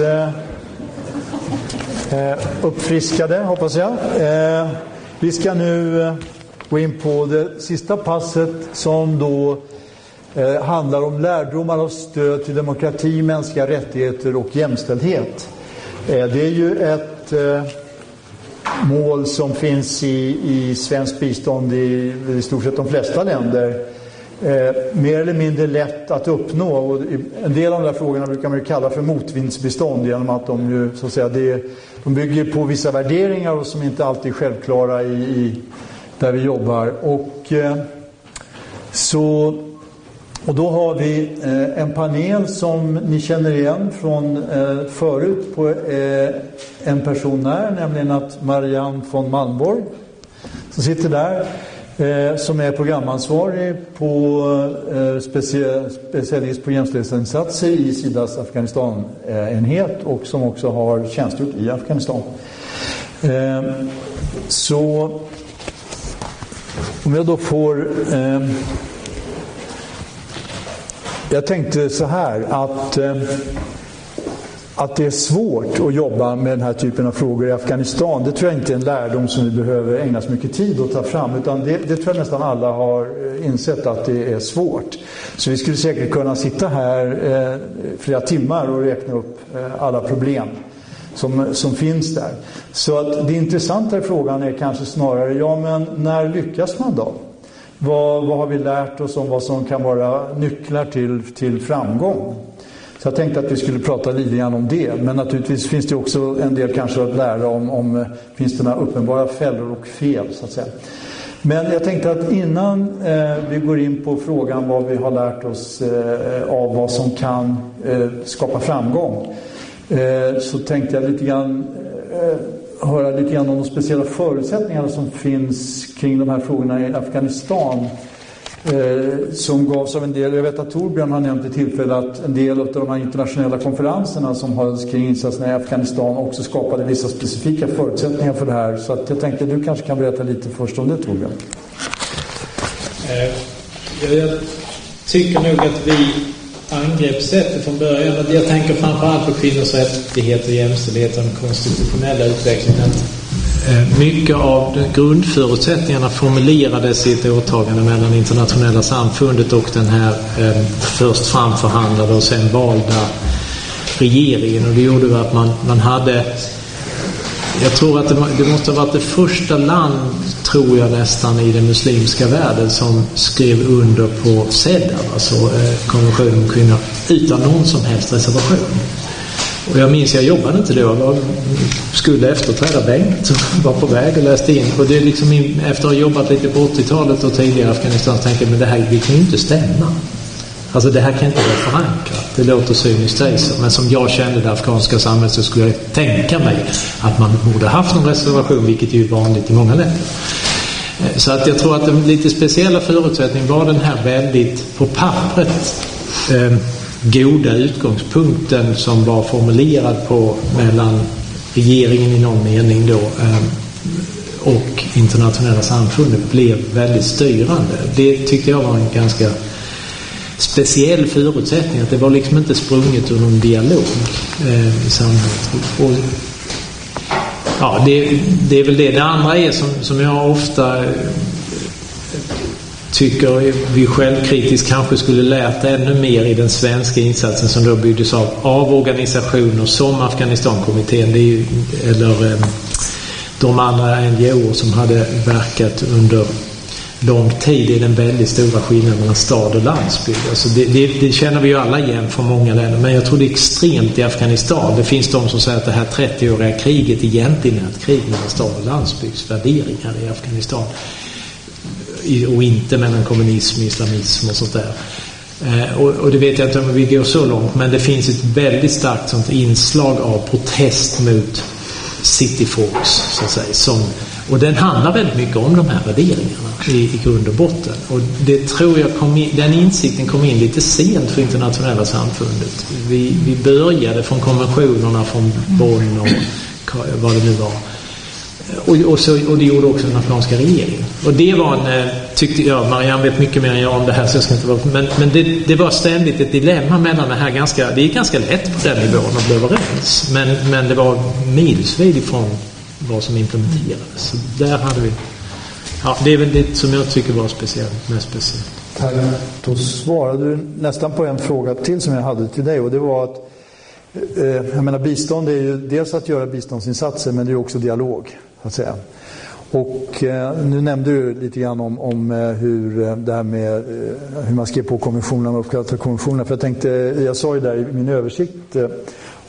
eh, uppfriskade, hoppas jag. Eh, vi ska nu eh, gå in på det sista passet som då eh, handlar om lärdomar och stöd till demokrati, mänskliga rättigheter och jämställdhet. Eh, det är ju ett eh, mål som finns i, i svenskt bistånd i, i stort sett de flesta länder eh, mer eller mindre lätt att uppnå. Och en del av de där frågorna brukar man ju kalla för motvindsbestånd genom att de ju så att säga, det, de bygger på vissa värderingar och som inte alltid är självklara i, i där vi jobbar. Och, eh, så, och då har vi eh, en panel som ni känner igen från eh, förut på eh, en person här, nämligen att Marianne von Malmborg som sitter där eh, som är programansvarig på eh, specialist på jämställdhetsinsatser i Sidas Afghanistan-enhet och som också har tjänstgjort i Afghanistan. Eh, så om jag då får eh, jag tänkte så här att eh, att det är svårt att jobba med den här typen av frågor i Afghanistan, det tror jag inte är en lärdom som vi behöver ägna så mycket tid att ta fram. Utan det, det tror jag nästan alla har eh, insett att det är svårt. Så vi skulle säkert kunna sitta här eh, flera timmar och räkna upp eh, alla problem som, som finns där. Så att det intressanta i frågan är kanske snarare, ja men när lyckas man då? Vad, vad har vi lärt oss om vad som kan vara nycklar till, till framgång? Så jag tänkte att vi skulle prata lite grann om det. Men naturligtvis finns det också en del kanske att lära om, om finns det några uppenbara fällor och fel så att säga. Men jag tänkte att innan eh, vi går in på frågan vad vi har lärt oss eh, av vad som kan eh, skapa framgång. Eh, så tänkte jag lite grann eh, höra lite grann om de speciella förutsättningarna som finns kring de här frågorna i Afghanistan eh, som gavs av en del, jag vet att Torbjörn har nämnt i tillfälle att en del av de här internationella konferenserna som hölls kring insatserna i Afghanistan också skapade vissa specifika förutsättningar för det här. Så att jag tänkte du kanske kan berätta lite först om det Torbjörn. Eh, jag tycker nog att vi angreppssättet från början, jag tänker framförallt på kvinnors rättigheter, jämställdhet och den konstitutionella utvecklingen. Eh, mycket av grundförutsättningarna formulerades i ett åtagande mellan internationella samfundet och den här eh, först framförhandlade och sen valda regeringen. Och det gjorde att man, man hade jag tror att det, det, måste ha varit det första land, tror jag nästan, i den muslimska världen som skrev under på CEDAW, alltså eh, konventionen om kvinnor, utan någon som helst reservation. Och jag minns, jag jobbade inte då. Jag skulle efterträda Bengt som var på väg och läste in. Och det är liksom efter att ha jobbat lite på 80-talet och tidigare i Afghanistan så tänkte jag, men det här det kan ju inte stämma. Alltså det här kan inte vara förankrat. Det låter cyniskt sägs men som jag kände det afghanska samhället så skulle jag tänka mig att man borde haft någon reservation, vilket ju är vanligt i många länder. Eh, så att jag tror att den lite speciella förutsättningen var den här väldigt, på pappret, eh, goda utgångspunkten som var formulerad på mellan regeringen i någon mening då ehm, och internationella samfundet blev väldigt styrande. Det tyckte jag var en ganska speciell förutsättning. Att det var liksom inte sprunget ur någon dialog eh, i samhället. Och, ja, det, det, är väl det. Det andra är som, som jag ofta tycker vi självkritiskt kanske skulle lärt ännu mer i den svenska insatsen som då byggdes av, av organisationer som Afghanistankommittén eller ehm, de andra NGO som hade verkat under lång tid är den väldigt stora skillnaden mellan stad och landsbygd. Alltså det, det, det, känner vi ju alla igen från många länder. Men jag tror det är extremt i Afghanistan. Det finns de som säger att det här 30-åriga kriget egentligen är ett krig mellan stad och landsbygdsvärderingar i Afghanistan och inte mellan kommunism, islamism och sånt där. Eh, och, och, det vet jag inte om vi går så långt, men det finns ett väldigt starkt sånt inslag av protest mot cityfolks, så att säga. Som, och den handlar väldigt mycket om de här värderingarna i, i grund och botten. Och det tror jag kom in, den insikten kom in lite sent för internationella samfundet. Vi, vi började från konventionerna från Bonn och vad det nu var och, och, så, och det gjorde också den afghanska regeringen. Och det var en, eh, tyckte jag, Marianne vet mycket mer än jag om det här så jag ska inte vara... Men, men det, det var ständigt ett dilemma mellan det här ganska... Det är ganska lätt på den nivån att bli överens. Men, men det var milsvid ifrån vad som implementerades. Så där hade vi... Ja, det är väl det som jag tycker var speciellt, mest speciellt. Då svarade du nästan på en fråga till som jag hade till dig och det var att eh, eh, jag menar bistånd är ju dels att göra biståndsinsatser men det är också dialog. Att säga. Och eh, nu nämnde du lite grann om, om eh, hur eh, det här med eh, hur man skrev på konventionerna och konventionerna. För jag tänkte, eh, jag sa ju där i min översikt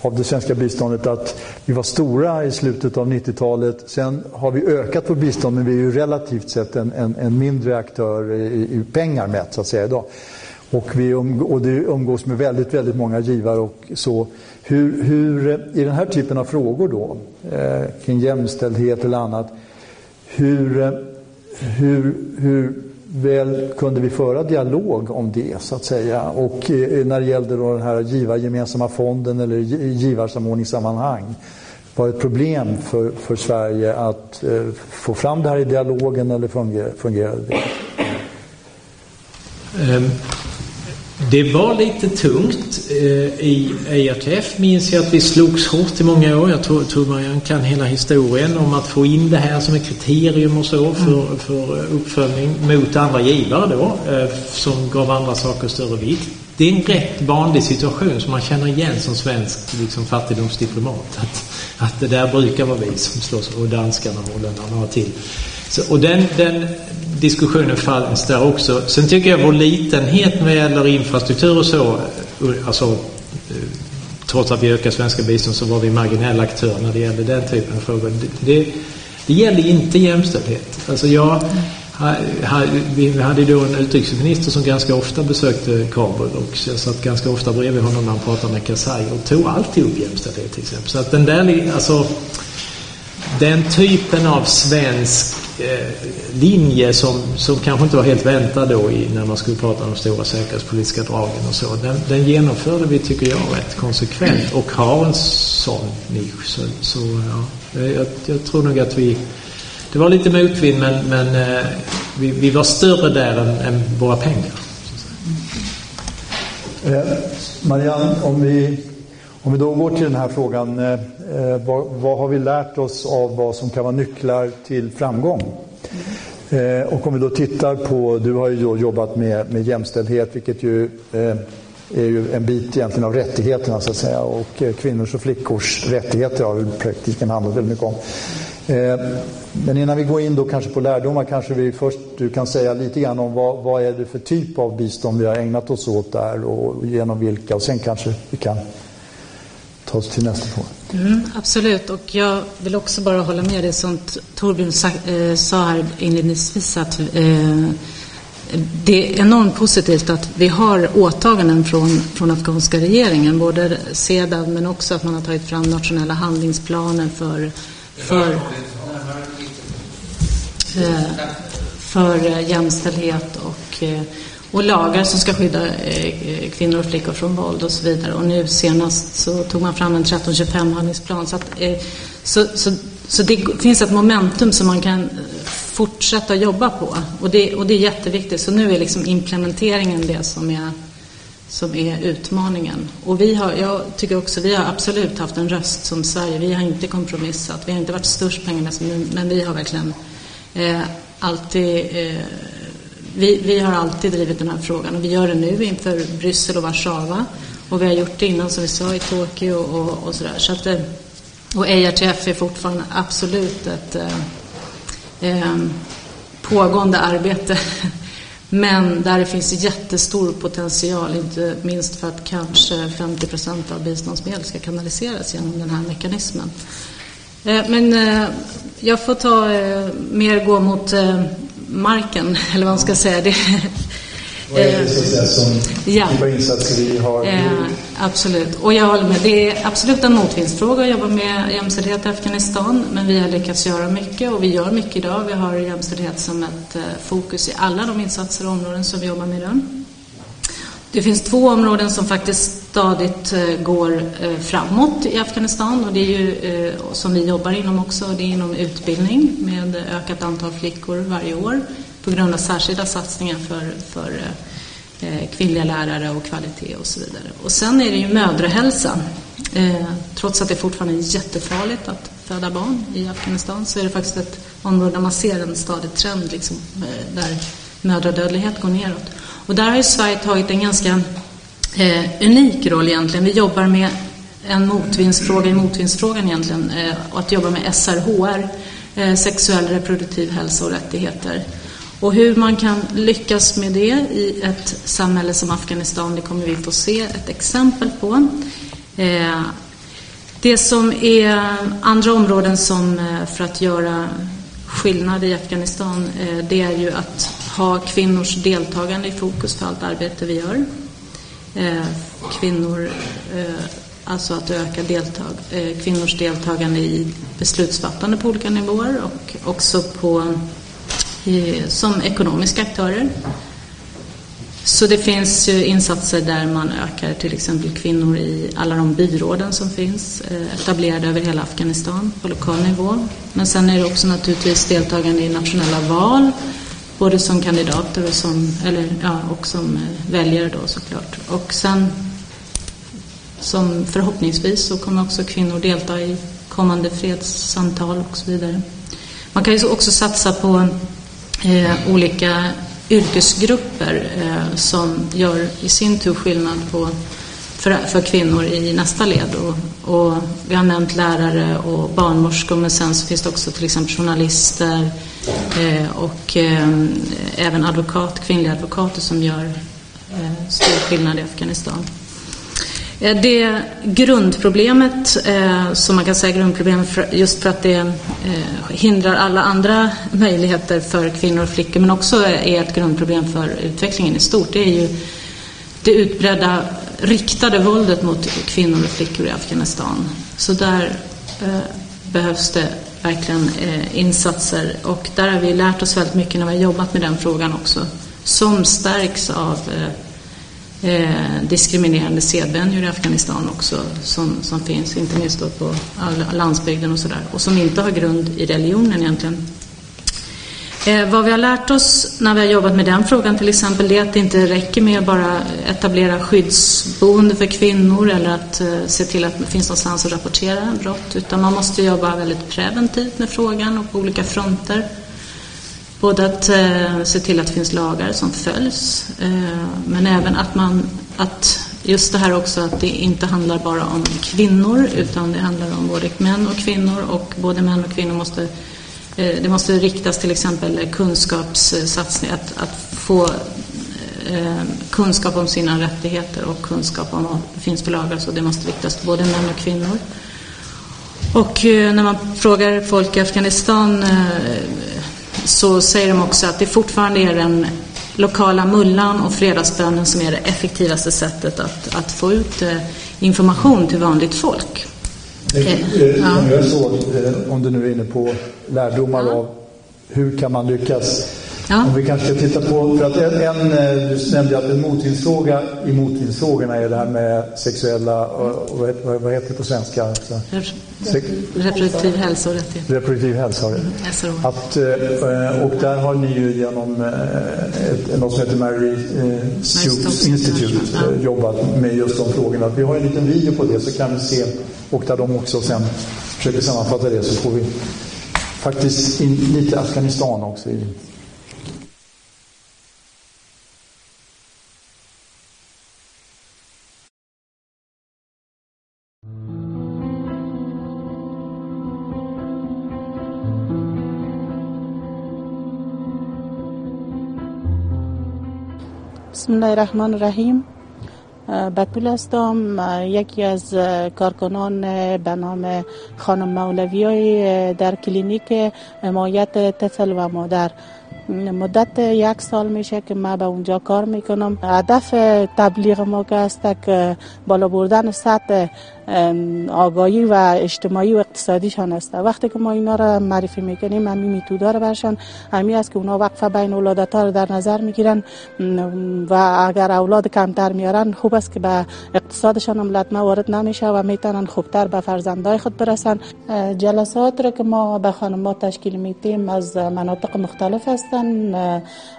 av det svenska biståndet att vi var stora i slutet av 90-talet. Sen har vi ökat vårt bistånd men vi är ju relativt sett en, en, en mindre aktör i, i, pengar mätt så att säga idag. Och, vi och det umgås med väldigt, väldigt många givare och så. Hur, hur eh, i den här typen av frågor då, eh, kring jämställdhet eller annat, hur, eh, hur, hur väl kunde vi föra dialog om det så att säga. Och eh, när det gällde då den här givargemensamma fonden eller givarsamordningssammanhang var det ett problem för, för Sverige att eh, få fram det här i dialogen eller fungerade det? Mm det var lite tungt. Uh, I ERTF minns jag att vi slogs hårt i många år. Jag tror, tror man kan hela historien om att få in det här som ett kriterium och så för, mm. för uppföljning mot andra givare då, uh, som gav andra saker större vikt. Det är en rätt vanlig situation som man känner igen som svensk liksom, fattigdomsdiplomat. Att, att det där brukar vara vi som slåss och danskarna och holländarna till. Så, och den, den diskussionen fanns där också. Sen tycker jag vår litenhet när det gäller infrastruktur och så, eh, alltså eh, trots att vi ökar svenska bistånd så var vi marginell aktör när det gällde den typen av frågor. Det, det, det gäller inte jämställdhet. Alltså jag, vi hade då en utrikesminister som ganska ofta besökte Kabul och jag satt ganska ofta bredvid honom när han pratade med Karzai och tog alltid upp jämställdhet till exempel. Så att den där, alltså den typen av svensk Eh, linje som, som kanske inte var helt väntad då i, när man skulle prata om de stora säkerhetspolitiska dragen och så. Den, den genomförde vi, tycker jag, rätt konsekvent och har en sån nisch. Så, så ja, jag, jag tror nog att vi det var lite motvind men, men eh, vi, vi, var större där än, än våra pengar. Eh, Marianne, om vi, om vi då går till den här frågan. Eh, eh, vad, vad, har vi lärt oss av vad som kan vara nycklar till framgång? Eh, och om vi då tittar på, du har ju då jobbat med, med jämställdhet vilket ju eh, är ju en bit egentligen av rättigheterna så att säga och eh, kvinnors och flickors rättigheter har väl praktiken handlat väldigt mycket om. Eh, men innan vi går in då kanske på lärdomar kanske vi först du kan säga lite grann om vad, vad är det för typ av bistånd vi har ägnat oss åt där och genom vilka och sen kanske vi kan ta oss till nästa fråga. Mm, absolut, och jag vill också bara hålla med det som Torbjörn sa, eh, sa här inledningsvis att eh, det är enormt positivt att vi har åtaganden från, från afghanska regeringen, både CEDAW men också att man har tagit fram nationella handlingsplaner för för, eh, för eh, jämställdhet och, eh, och lagar som ska skydda eh, kvinnor och flickor från våld och så vidare. Och nu senast så tog man fram en 1325-handlingsplan. Så, att, eh, så, så, så det finns ett momentum som man kan eh, fortsätta jobba på. Och det, och det är jätteviktigt. Så nu är liksom implementeringen det som är som är utmaningen. Och vi har, jag tycker också, vi har absolut haft en röst som Sverige. Vi har inte kompromissat. Vi har inte varit störst pengarna men vi har verkligen eh, alltid eh, vi, vi, har alltid drivit den här frågan och vi gör det nu inför Bryssel och Warszawa. Och vi har gjort det innan, som vi sa, i Tokyo och, och sådär. Så att, eh, och ERTF är fortfarande absolut ett eh, eh pågående arbete Men där det finns jättestor potential, inte minst för att kanske 50 procent av biståndsmedel ska kanaliseras genom den här mekanismen. Eh, men eh, jag får ta mer gå mot marken, eller vad man ska säga. Det, vad är det så att säga, som ja. typ insatser vi har eh, Absolut, och jag håller med. Det är absolut en motvindsfråga att jobba med jämställdhet i Afghanistan, men vi har lyckats göra mycket och vi gör mycket idag. Vi har jämställdhet som ett eh, fokus i alla de insatser och områden som vi jobbar med idag. Det finns två områden som faktiskt stadigt eh, går eh, framåt i Afghanistan och det är ju eh, som vi jobbar inom också, det är inom utbildning med ökat antal flickor varje år på grund av särskilda satsningar för, för kvinnliga lärare och kvalitet och så vidare. Och sen är det ju mödrahälsa. Trots att det fortfarande är jättefarligt att föda barn i Afghanistan så är det faktiskt ett område där man ser en stadig trend liksom, där mödradödlighet går neråt. Och där har ju Sverige tagit en ganska eh, unik roll egentligen. Vi jobbar med en motvindsfråga i motvindsfrågan egentligen. Eh, och att jobba med SRHR, eh, sexuell reproduktiv hälsa och rättigheter. Och hur man kan lyckas med det i ett samhälle som Afghanistan, det kommer vi få se ett exempel på. Eh, det som är andra områden som eh, för att göra skillnad i Afghanistan, eh, det är ju att ha kvinnors deltagande i fokus för allt arbete vi gör. Eh, kvinnor, eh, alltså att öka deltag, eh, kvinnors deltagande i beslutsfattande på olika nivåer och också på, som ekonomiska aktörer. Så det finns ju insatser där man ökar till exempel kvinnor i alla de byråden som finns eh, etablerade över hela Afghanistan på lokal nivå. Men sen är det också naturligtvis deltagande i nationella val både som kandidater och som, eller, ja, och som eh, väljare då såklart. Och sen som förhoppningsvis så kommer också kvinnor delta i kommande fredssamtal och så vidare. Man kan ju också satsa på eh, olika yrkesgrupper eh, som gör i sin tur skillnad på, för, för kvinnor i nästa led. Och, och, vi har nämnt lärare och barnmorskor men sen så finns det också till exempel journalister eh, Eh, och ehm, även advokat, kvinnliga advokater som gör eh, stor skillnad i Afghanistan. Eh, det grundproblemet, som man kan säga grundproblemet just för att det hindrar alla andra möjligheter för kvinnor och flickor men också är ett grundproblem för utvecklingen i stort, det är ju det utbredda riktade våldet mot kvinnor och flickor i Afghanistan. Så där behövs det verkligen eh, insatser och där har vi lärt oss väldigt mycket när vi har jobbat med den frågan också, som stärks av eh, eh, diskriminerande sedvänjor i Afghanistan också som, som finns, inte minst då på landsbygden och sådär och som inte har grund i religionen egentligen. Eh, vad vi har lärt oss när vi har jobbat med den frågan till exempel det är att det inte räcker med att bara etablera skyddsboende för kvinnor eller att eh, se till att det finns någonstans att rapportera brott utan man måste jobba väldigt preventivt med frågan och på olika fronter. Både att eh, se till att det finns lagar som följs, eh, men även att man, att just det här också att det inte handlar bara om kvinnor utan det handlar om både män och kvinnor och både män och kvinnor måste Eh, det måste riktas till exempel kunskapssatsningar, eh, att, att få eh, kunskap om sina rättigheter och kunskap om vad det finns för lagar, så det måste riktas till både män och kvinnor. Och när man frågar folk i Afghanistan så säger de också att det fortfarande är den lokala mullan och fredagsbönen som är det effektivaste sättet att, att få ut information till vanligt folk. Eh, ja. så, eh, om du nu är inne på lärdomar ja. av hur kan man lyckas Ja. Om vi kanske ska titta på, för att en, eh, du nämnde att en motvindsfråga i motvindsfrågorna är det här med sexuella, och, vad, vad heter det på svenska? Alltså, reproduktiv hälsa och rättigheter. Reproduktiv hälsa och rättigheter. Mm, att, eh, och där har ni ju genom eh, ett, något som heter Mary Stokes Institute jobbat med just de frågorna. Vi har en liten video på det så kan vi se, och där de också sen försöker sammanfatta det så får vi faktiskt in lite Afghanistan också i Bismillahirrahmanirrahim. بطول هستم. یکی از کارکنان به نام خانم مولوی های در کلینیک حمایت طفل و مادر. مدت یک سال میشه که ما به اونجا کار می‌کنم. هدف تبلیغ ما که است که بالا بردن سطح آگاهی و اجتماعی و اقتصادیشان است. وقتی که ما اینا را معرفی می‌کنیم همین میتودا را برشان همین است که اونا وقفه بین اولادت ها را در نظر می‌گیرن و اگر اولاد کمتر میارن خوب است که به اقتصادشان هم لطمه وارد نمیشه و می‌تونن خوبتر به فرزندای خود برسن. جلسات را که ما به خانمات تشکیل میتیم از مناطق مختلف هستن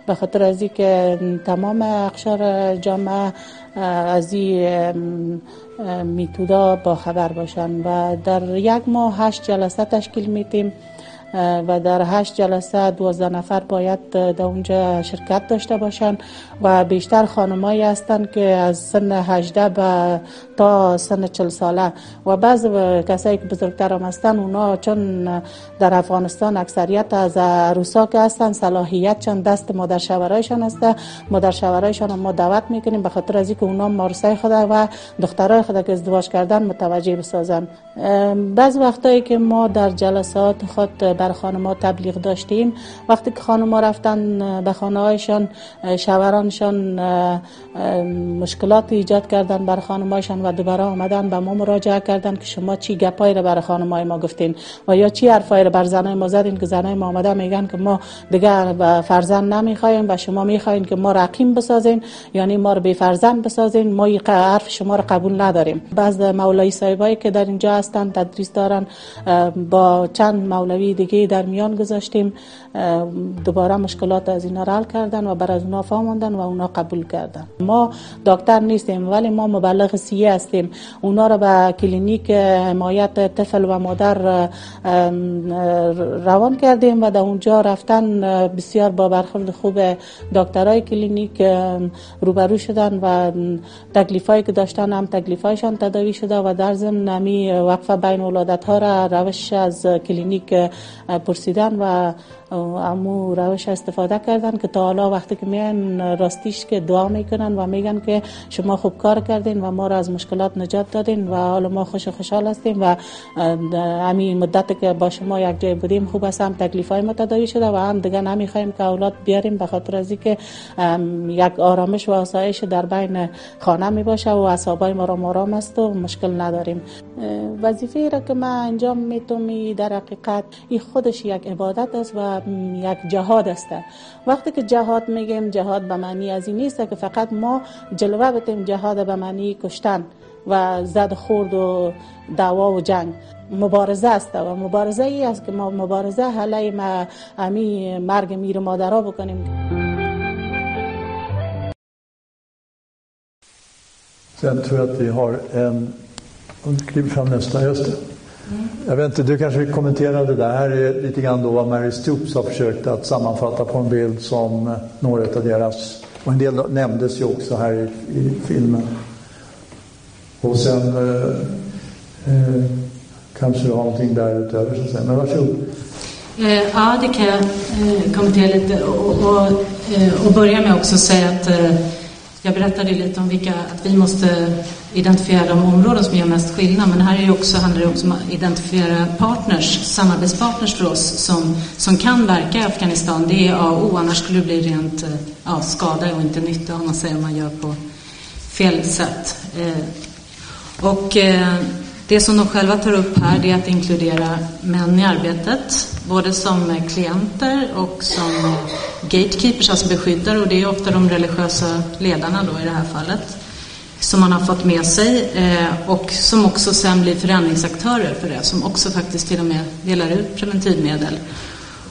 به خاطر از که تمام اقشار جامعه از این میتودا با خبر باشن و در یک ماه هشت جلسه تشکیل میتیم و در هشت جلسه دوازده نفر باید در اونجا شرکت داشته باشند و بیشتر خانمایی هستند که از سن 18 به تا سن 40 ساله. و بعض کسایی که بزرگتر هم هستن اونا چون در افغانستان اکثریت از عروسا که هستن صلاحیت چون دست مادر شوهرایشان است مادر شوهرایشان ما دعوت می‌کنیم به خاطر از اینکه اونا مارسای خود و دخترای خود که ازدواج کردن متوجه بسازن. بعض وقتایی که ما در جلسات خود بر خانم تبلیغ داشتیم وقتی که خانم رفتن به خانه هایشان شوهرانشان مشکلات ایجاد کردن بر خانمایشان و دوباره آمدن به ما مراجعه کردن که شما چی گپایی رو بر خانمای ما گفتین و یا چی حرفایی رو بر زنای ما زدین که زنای ما آمده میگن که ما دیگه فرزند نمی‌خوایم و شما می‌خواین که ما رقیم بسازین یعنی ما رو بی فرزند بسازین ما حرف شما رو قبول نداریم. بعض مولای صاحبایی که در اینجا هستن تدریس دارن با چند مولوی دیگه در میان گذاشتیم. دوباره مشکلات از اینا حل کردن و بر از اونا فهموندن و اونا قبول کردن. ما دکتر نیستیم ولی ما مبلغ سیه هستیم. اونا رو به کلینیک حمایت طفل و مادر روان کردیم و در اونجا رفتن بسیار با برخورد خوب دکترای کلینیک روبرو شدن و تکلیفایی که داشتن هم تکلیفایشان تداوی شده و در ضمن نمی وقفه بین ولادت ها را روش از کلینیک پرسیدن و امو روش استفاده کردن که تا حالا وقتی که میان راستیش که دعا می‌کنن و میگن که شما خوب کار کردین و ما را از مشکلات نجات دادین و حالا ما خوش خوشحال هستیم و همین مدت که با شما یک جای بودیم خوب است هم تکلیف های ما شده و هم دیگه نمی‌خوایم که اولاد بیاریم به خاطر از که یک آرامش و آسایش در بین خانه می باشه و اصابای ما را آرام است و مشکل نداریم. وظیفه را که ما انجام می‌تونم در حقیقت این خودش یک عبادت است و یک جهاد است. وقتی که جهاد میگیم جهاد به معنی از این نیست که فقط ما جلوه بتیم جهاد به معنی کشتن و زد خورد و دعوا و جنگ. مبارزه است و مبارزه ای است که ما مبارزه حالا ما امی مرگ میر مادرها بکنیم. Sen tror jag att vi har en, om kliver fram nästa, just. Jag vet inte, du kanske vill kommentera det där. Här är lite grann då vad Mary Stoops har försökt att sammanfatta på en bild som några av deras, och en del nämndes ju också här i, i filmen. Och sen eh, eh, kanske du har någonting därutöver så att säga. Men varsågod. Eh, ja, det kan jag eh, kommentera lite och, och, och eh, börja med också säga att eh, jag berättade lite om vilka, att vi måste identifiera de områden som gör mest skillnad. Men här är det också, handlar det också om att identifiera partners, samarbetspartners för oss som, som kan verka i Afghanistan. Det är A och O, annars skulle det bli rent eh, ja, skada och inte nytta om man säger man gör på fel sätt. Eh, och eh, det som de själva tar upp här är att inkludera män i arbetet, både som klienter och som gatekeepers, alltså beskyddare, och det är ofta de religiösa ledarna då i det här fallet som man har fått med sig eh, och som också sen blir förändringsaktörer för det, som också faktiskt till och med delar ut preventivmedel.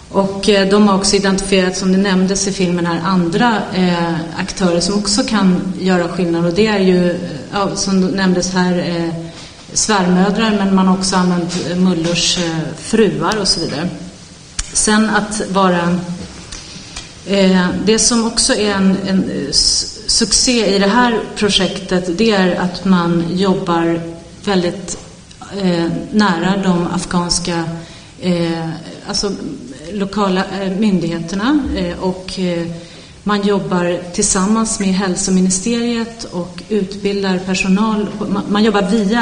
Och eh, de har också identifierat, som det nämndes i filmen här, andra eh, aktörer som också kan göra skillnad och det är ju, eh, ja, som nämndes här, eh, svärmödrar men man har också använt eh, mullors fruar och så vidare. Sen att vara det som också är en, en succé i det här projektet det är att man jobbar väldigt eh, nära de afghanska eh, alltså lokala eh, myndigheterna eh, och eh, man jobbar tillsammans med hälsoministeriet och utbildar personal. Man jobbar via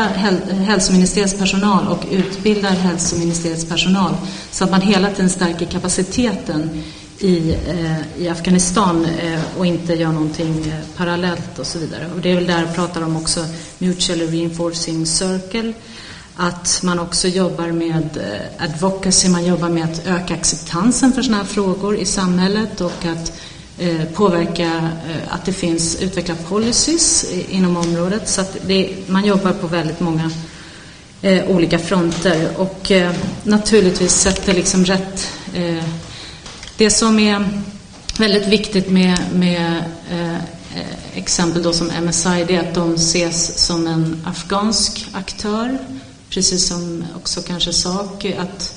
hälsoministeriets personal och utbildar hälsoministeriets personal så att man hela tiden stärker kapaciteten i, eh, i Afghanistan eh, och inte gör någonting eh, parallellt och så vidare. Och det är väl där jag pratar om också Mutual Reinforcing Circle att man också jobbar med advocacy, man jobbar med att öka acceptansen för sådana här frågor i samhället och att Eh, påverka eh, att det finns utveckla policies inom området. Så att det, man jobbar på väldigt många eh, olika fronter och eh, naturligtvis sätter liksom rätt. Eh, det som är väldigt viktigt med, med eh, exempel då som MSI det är att de ses som en afghansk aktör, precis som också kanske SAK, att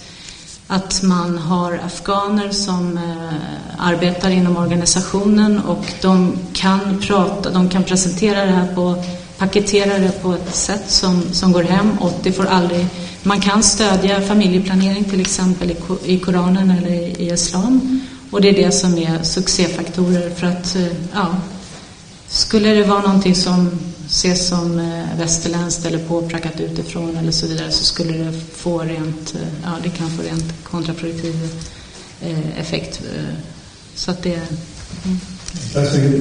att man har afghaner som eh, arbetar inom organisationen och de kan prata, de kan presentera det här på, paketera det på ett sätt som, som går hem och det får aldrig, man kan stödja familjeplanering till exempel i, Koranen eller i, Islam och det är det som är succéfaktorer för att, eh, ja, skulle det vara någonting som ses som eh, västerländskt eller påprackat utifrån eller så vidare så skulle det få rent, eh, ja det kan få rent kontraproduktiv effekt. Så att det... Mm.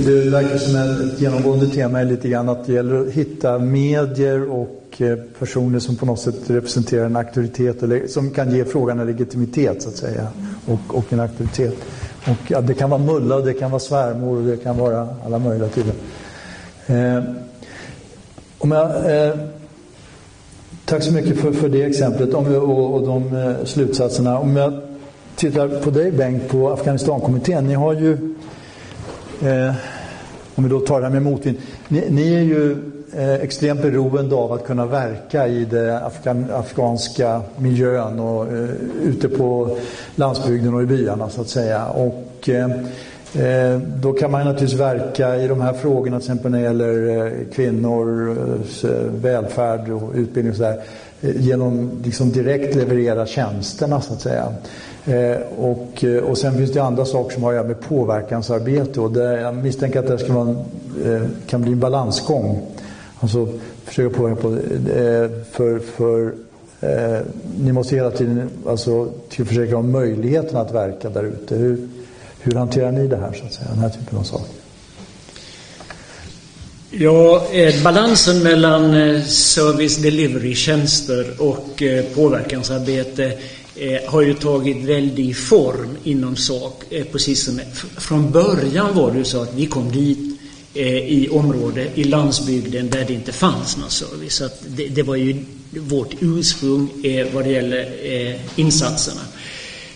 Det verkar som ett genomgående tema är lite grann att det gäller att hitta medier och Eh, personer som på något sätt representerar en auktoritet eller som kan ge frågan en legitimitet så att säga och, och en auktoritet. Och ja, det kan vara mulla, det kan vara svärmor och det kan vara alla möjliga typer. Eh, om jag, eh, tack så mycket för, för det exemplet om, och, och de eh, slutsatserna. Om jag tittar på dig Bengt, på Afghanistankommittén. Ni har ju, eh, om vi då tar det här med motvind. Ni, ni är ju Eh, extremt beroende av att kunna verka i den afgan, afghanska miljön och eh, ute på landsbygden och i byarna så att säga. Och, eh, eh då kan man naturligtvis verka i de här frågorna, till exempel när det gäller eh, kvinnors eh, välfärd och utbildning och sådär, genom liksom direkt leverera tjänsterna så att säga. Och, och sen finns det andra saker som har att göra med påverkansarbete och där jag misstänker att det ska vara en, kan bli en balansgång. Alltså försöka påverka på, eh, för, för eh, ni måste hela tiden alltså, försöka ha möjligheten att verka där ute. Hur hanterar ni det här, så att säga, den här typen av saker? Ja, eh, balansen mellan eh, service delivery tjänster och eh, påverkansarbete eh, har ju tagit väldig form inom SAK Precis som Från början var det ju så att vi kom dit Eh, i område i landsbygden där det inte fanns någon service. Så det, det, var ju vårt ursprung vad det gäller eh, insatserna.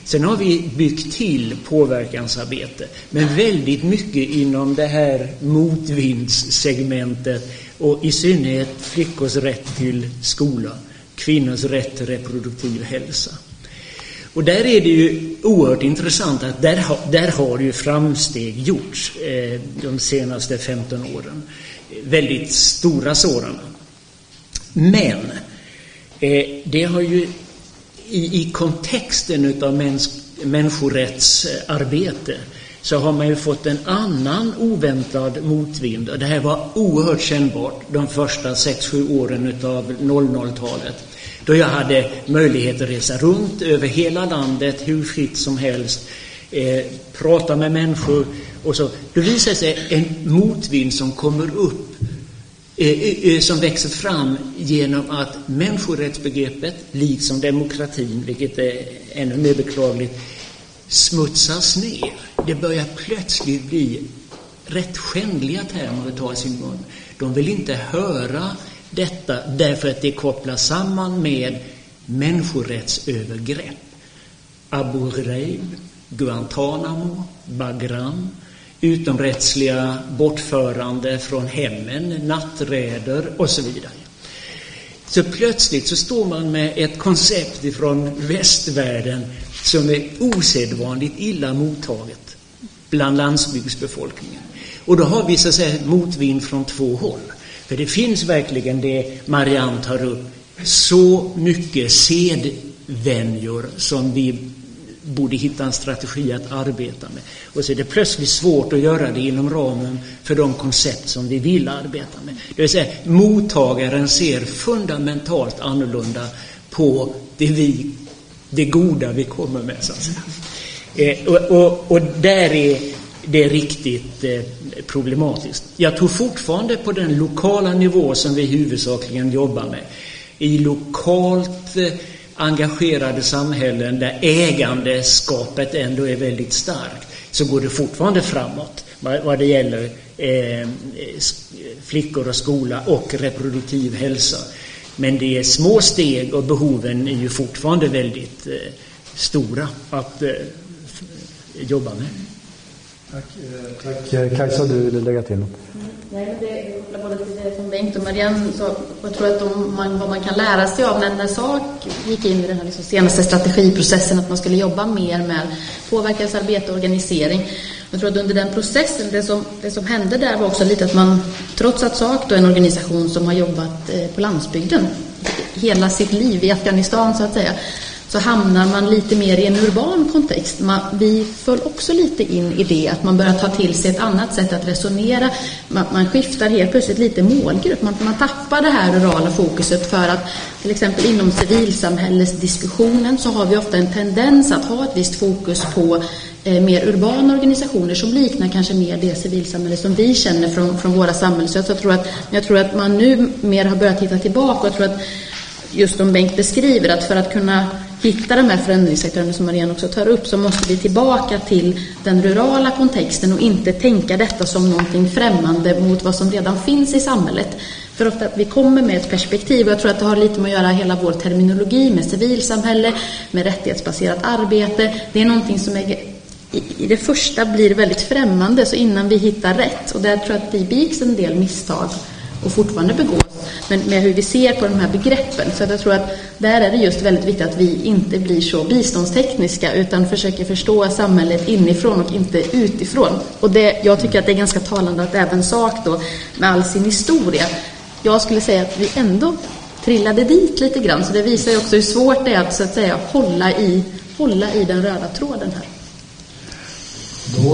Sen har vi byggt till påverkansarbete, men väldigt mycket inom det här motvindssegmentet och i synnerhet flickors rätt till skola, kvinnors rätt till reproduktiv hälsa. Och där är det ju oerhört intressant att där, där har ju framsteg gjorts eh, de senaste 15 åren. Väldigt stora sådana. Men eh, det har ju i, i kontexten utav mäns, människorättsarbete så har man ju fått en annan oväntad motvind. Och det här var oerhört kännbart de första 6-7 åren utav 00-talet. Då jag hade möjlighet att resa runt över hela landet hur fritt som helst, eh, prata med människor och så. Då visar det sig en motvind som kommer upp Eh, eh, eh som växer fram genom att människorättsbegreppet, liksom demokratin, vilket är ännu mer beklagligt, smutsas ner. Det börjar plötsligt bli rätt skändliga termer att ta i sin mun. De vill inte höra detta därför att det kopplas samman med människorättsövergrepp. Abu Ghraib, Guantanamo, Bagram, utomrättsliga bortförande från hemmen, natträder och så vidare. Så plötsligt så står man med ett koncept ifrån västvärlden som är osedvanligt illa mottaget bland landsbygdsbefolkningen. Och då har vi så att säga motvind från två håll. För det finns verkligen det Marianne tar upp, så mycket sedvänjor som vi borde hitta en strategi att arbeta med. Och så är det plötsligt svårt att göra det inom ramen för de koncept som vi vill arbeta med. Det vill säga, mottagaren ser fundamentalt annorlunda på det, vi, det goda vi kommer med, så att säga. Eh, och, och, och, där är det är riktigt eh, problematiskt. Jag tror fortfarande på den lokala nivå som vi huvudsakligen jobbar med. I lokalt eh, engagerade samhällen där ägandeskapet ändå är väldigt starkt så går det fortfarande framåt vad det gäller eh, flickor och skola och reproduktiv hälsa. Men det är små steg och behoven är ju fortfarande väldigt eh, stora att eh, jobba med. Tack. Tack. Kajsa, du ville lägga till något? Nej, men det kopplar både till det som Bengt och Marianne sa. Jag tror att de, man, vad man kan lära sig av när, när SAK gick in i den här liksom senaste strategiprocessen, att man skulle jobba mer med påverkansarbete och organisering. Jag tror att under den processen, det som, det som hände där var också lite att man, trots att SAK är en organisation som har jobbat eh, på landsbygden hela sitt liv i Afghanistan så att säga, så hamnar man lite mer i en urban kontext. Man, vi föll också lite in i det, att man börjar ta till sig ett annat sätt att resonera. Man, man skiftar helt plötsligt lite målgrupp. Man, man tappar det här rurala fokuset för att till exempel inom civilsamhällesdiskussionen så har vi ofta en tendens att ha ett visst fokus på eh, mer urbana organisationer som liknar kanske mer det civilsamhälle som vi känner från, från våra samhällen. Så jag tror, att, jag tror att man nu mer har börjat titta tillbaka och jag tror att just som Bengt beskriver, att för att kunna hitta de här förändringsaktörerna som Marianne också tar upp så måste vi tillbaka till den rurala kontexten och inte tänka detta som någonting främmande mot vad som redan finns i samhället. För ofta vi kommer med ett perspektiv och jag tror att det har lite med att göra hela vår terminologi med civilsamhälle, med rättighetsbaserat arbete. Det är någonting som är i det första blir väldigt främmande så innan vi hittar rätt och där tror jag att det begicks en del misstag och fortfarande begås men med hur vi ser på de här begreppen. Så jag tror att där är det just väldigt viktigt att vi inte blir så biståndstekniska utan försöker förstå samhället inifrån och inte utifrån. Och det, jag tycker att det är ganska talande att även SAK då med all sin historia, jag skulle säga att vi ändå trillade dit lite grann. Så det visar ju också hur svårt det är att så att säga hålla i, hålla i den röda tråden här. Då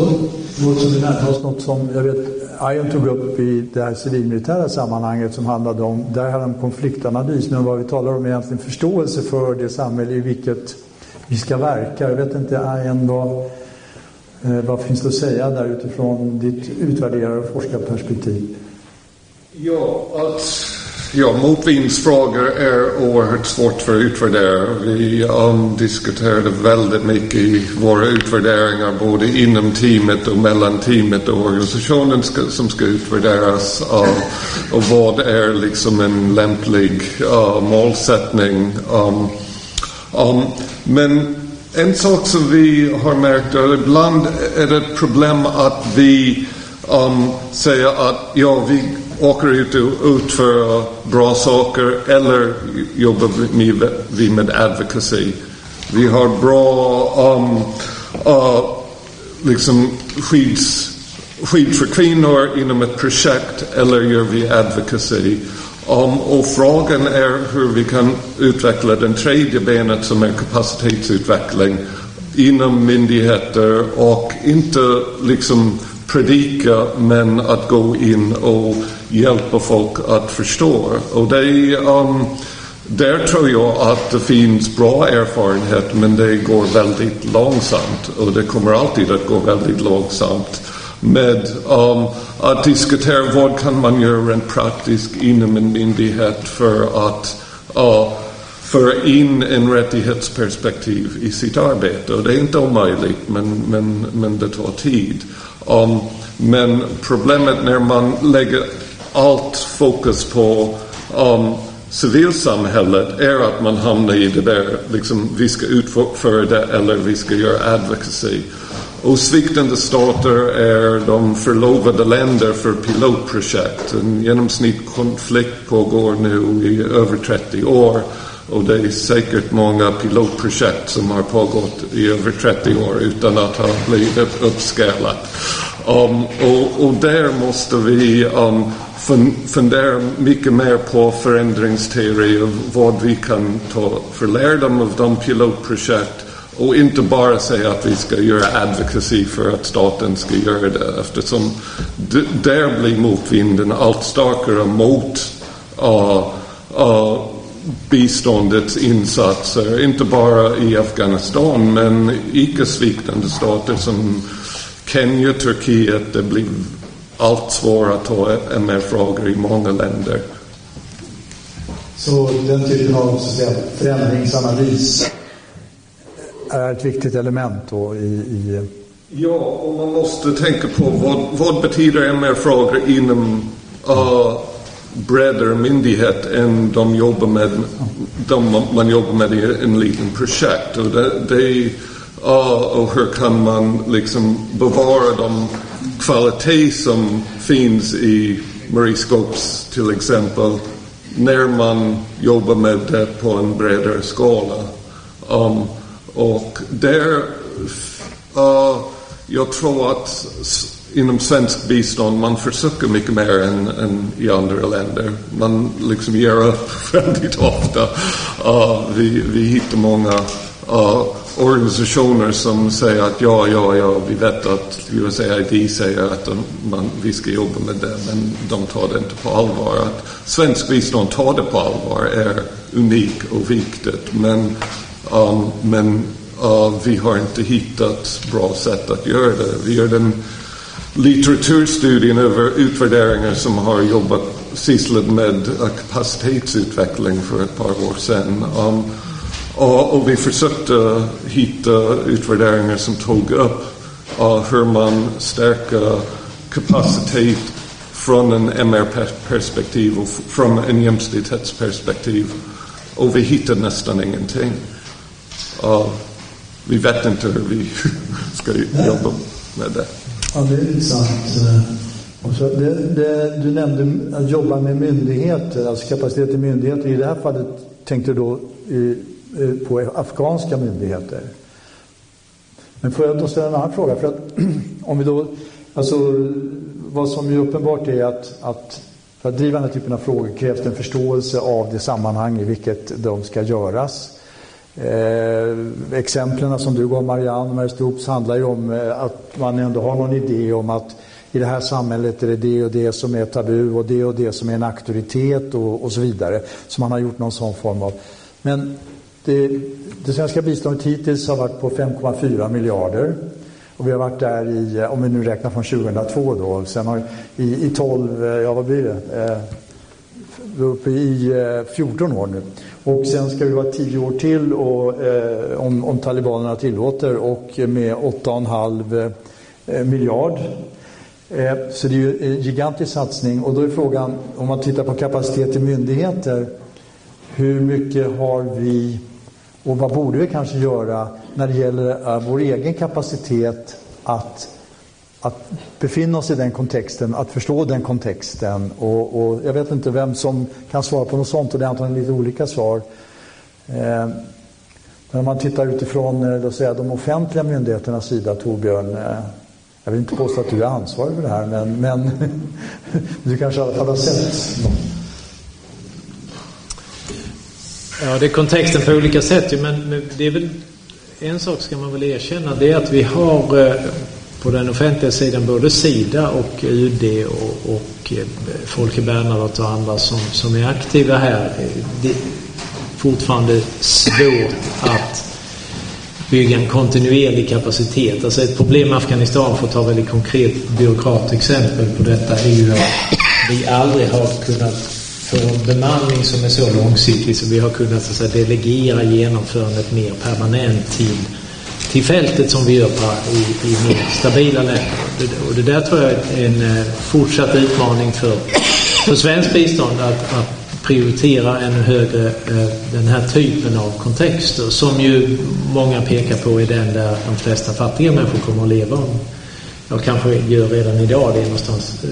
låter vi närma oss något som jag vet Ion tog upp i det här civilmilitära sammanhanget som handlade om, där handlade om konfliktanalys, men vad vi talar om är egentligen förståelse för det samhälle i vilket vi ska verka. Jag vet inte Ion, vad, eh, vad finns det att säga där utifrån ditt utvärderar och forskarperspektiv? Ja, att Ja, motvindsfrågor är oerhört svårt för att utvärdera. Vi um, diskuterade väldigt mycket i våra utvärderingar både inom teamet och mellan teamet och organisationen ska, som ska utvärderas. Uh, och vad är liksom en lämplig uh, målsättning. Um, um, men en sak som vi har märkt är att ibland är det ett problem att vi um, säger att ja, vi åker ut och utför bra saker eller jobbar vi med advocacy. Vi har bra um, uh, liksom skids, skydd för kvinnor inom ett projekt eller gör vi advocacy. Um, och frågan är hur vi kan utveckla den tredje benet som är kapacitetsutveckling inom myndigheter och inte liksom predika men att gå in och hjälpa folk att förstå. Och det, um, där tror jag att det finns bra erfarenhet men det går väldigt långsamt och det kommer alltid att gå väldigt långsamt med um, att diskutera vad kan man göra rent praktiskt inom en myndighet för att uh, föra in en rättighetsperspektiv i sitt arbete. Och det är inte omöjligt, men, men, men det tar tid. Um, men problemet när man lägger allt fokus på um, civilsamhället är att man hamnar i det där, liksom, vi ska utföra det eller vi ska göra advocacy. Och sviktande stater är de förlovade länder för pilotprojekt. En genomsnittskonflikt pågår nu i över 30 år. Och det är säkert många pilotprojekt som har pågått i över 30 år utan att ha blivit uppskalat. Um, och, och, där måste vi um, fundera mycket mer på förändringsteori och vad vi kan ta för lärdom av de pilotprojekt och inte bara säga att vi ska göra advocacy för att staten ska göra det eftersom där blir motvinden allt starkare mot uh, uh, biståndets insatser, inte bara i Afghanistan men icke-sviktande stater som Kenya, Turkiet, det blir allt svårare att ta MR-frågor i många länder. Så den typen av så säga, förändringsanalys är ett viktigt element då i, i... Ja, och man måste tänka på vad, vad betyder MR-frågor inom uh, bredare myndighet än de jobbar med, de man jobbar med i en liten projekt. Och, det, det, uh, och hur kan man liksom bevara de kvalitet som finns i Marie Scopes till exempel när man jobbar med det på en bredare skala. Um, och där, uh, jag tror att inom svensk bistånd man försöker mycket mer än, än i andra länder. Man liksom ger upp väldigt ofta. Uh, vi, vi hittar många uh, organisationer som säger att ja, ja, ja, vi vet att USAID säger att de, man, vi ska jobba med det, men de tar det inte på allvar. Att svensk bistånd tar det på allvar är unikt och viktigt, men, um, men uh, vi har inte hittat bra sätt att göra det. Vi gör den litteraturstudien över utvärderingar som har jobbat, sysslat med kapacitetsutveckling för ett par år sedan. Um, och, och, vi försökte hitta utvärderingar som tog upp uh, hur man stärker kapacitet från en MR-perspektiv och från en jämställdhetsperspektiv. Och vi hittade nästan ingenting. Uh, vi vet inte hur vi ska jobba med det. Ja, det är intressant. Eh, och så det, det, du nämnde att jobba med myndigheter, alltså kapacitet i myndigheter. I det här fallet tänkte du då i, Eh, på afghanska myndigheter. Men får jag då ställa en annan fråga? För att om vi då, alltså vad som är uppenbart är att, att för att driva den här typen av frågor krävs det en förståelse av det sammanhang i vilket de ska göras. Eh, exemplen som du gav Marianne Mary Stoops handlar ju om eh, att man ändå har någon idé om att i det här samhället är det det och det som är tabu och det och det som är en auktoritet och, och så vidare. Så man har gjort någon sån form av... Men det, eh, det svenska biståndet hittills har varit på 5,4 miljarder. Och vi har varit där i, eh, om vi nu räknar från 2002 då, sen har i, i 12, eh, ja vad blir det? Eh, uppe i eh, 14 år nu. Och sen ska vi vara 10 år till och, eh, om, om talibanerna tillåter och med 8,5 eh, miljard. Eh, så det är ju en gigantisk satsning och då är frågan, om man tittar på kapacitet i myndigheter, hur mycket har vi och vad borde vi kanske göra när det gäller eh, vår egen kapacitet att, att befinna oss i den kontexten, att förstå den kontexten. Och, och jag vet inte vem som kan svara på något sånt och det är antagligen lite olika svar. Eh, men om man tittar utifrån eh, då säga, de offentliga myndigheternas sida, Torbjörn. Eh, jag vill inte påstå att du är ansvarig för det här, men, men du kanske i alla fall har sett något. Ja, det är kontexten på olika sätt. Men det är väl en sak ska man väl erkänna. Det är att vi har eh, på den offentliga sidan både Sida och UD och, och eh, Folke Bernadotte och andra som, som är aktiva här. Det är fortfarande svårt att bygga en kontinuerlig kapacitet. Alltså ett problem med Afghanistan, för att ta ett väldigt konkret byråkratexempel på detta, är ju att vi aldrig har kunnat för en bemanning som är så långsiktig så vi har kunnat så att säga, delegera genomförandet mer permanent till, till fältet som vi gör på, i, i mer stabila länder. Och det där tror jag är en eh, fortsatt utmaning för, för svenskt bistånd att, att prioritera ännu högre eh, den här typen av kontexter som ju många pekar på är den där de flesta fattiga människor kommer att leva. Om. Jag kanske gör redan idag det någonstans eh,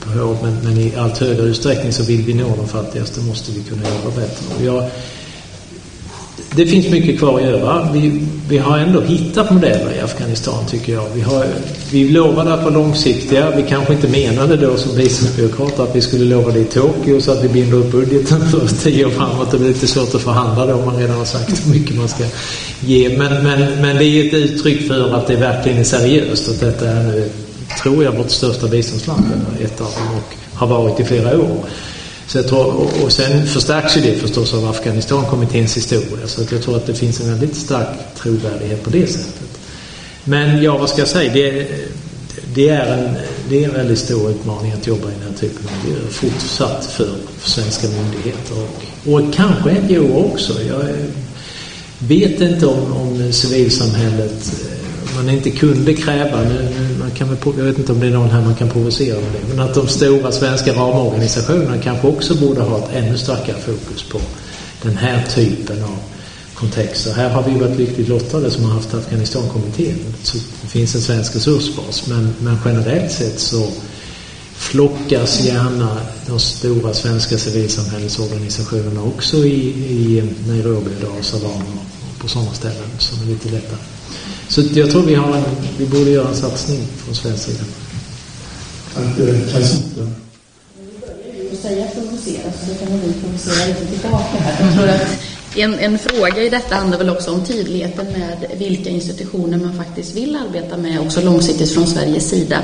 på på men, men i allt högre utsträckning så vill vi nå de fattigaste måste vi kunna göra bättre. Jag, det finns mycket kvar att göra. Vi, vi har ändå hittat modeller i Afghanistan tycker jag. Vi, har, vi lovade att vara långsiktiga. Vi kanske inte menade då som biståndsbyråkrater att vi skulle lova det i Tokyo så att vi binder upp budgeten för tio år framåt. Det blir lite svårt att förhandla då om man redan har sagt hur mycket man ska ge. Men, men, men det är ett uttryck för att det verkligen är seriöst. Att detta är nu, tror jag, vårt största biståndsland. Ett av dem och har varit i flera år. Så jag tror, och, och sen förstärks ju det förstås av Afghanistankommitténs historia. Så att jag tror att det finns en väldigt stark trovärdighet på det sättet. Men ja, vad ska jag säga? Det, det, är, en, det är en väldigt stor utmaning att jobba i den här typen av miljöer fortsatt för, för svenska myndigheter och, och kanske NGO också. Jag vet inte om, om civilsamhället man inte kunde kräva, nu, man kan väl, jag vet inte om det är någon här man kan provocera med det, men att de stora svenska ramorganisationerna kanske också borde ha ett ännu starkare fokus på den här typen av kontexter. Här har vi varit lyckligt lottade som har haft Afghanistankommittén. Så det finns en svensk resursbas, men, men generellt sett så flockas gärna de stora svenska civilsamhällesorganisationerna också i, i Nairobi, Dar es Salaam och på sådana ställen som är lite lättare. Så jag tror vi, har en, vi borde göra en satsning från svensk sida. Börjar ju säga provocera, så då kan vi provocera lite tillbaka här. Jag tror att en, en, fråga i detta handlar väl också om tydligheten med vilka institutioner man faktiskt vill arbeta med också långsiktigt från Sveriges sida.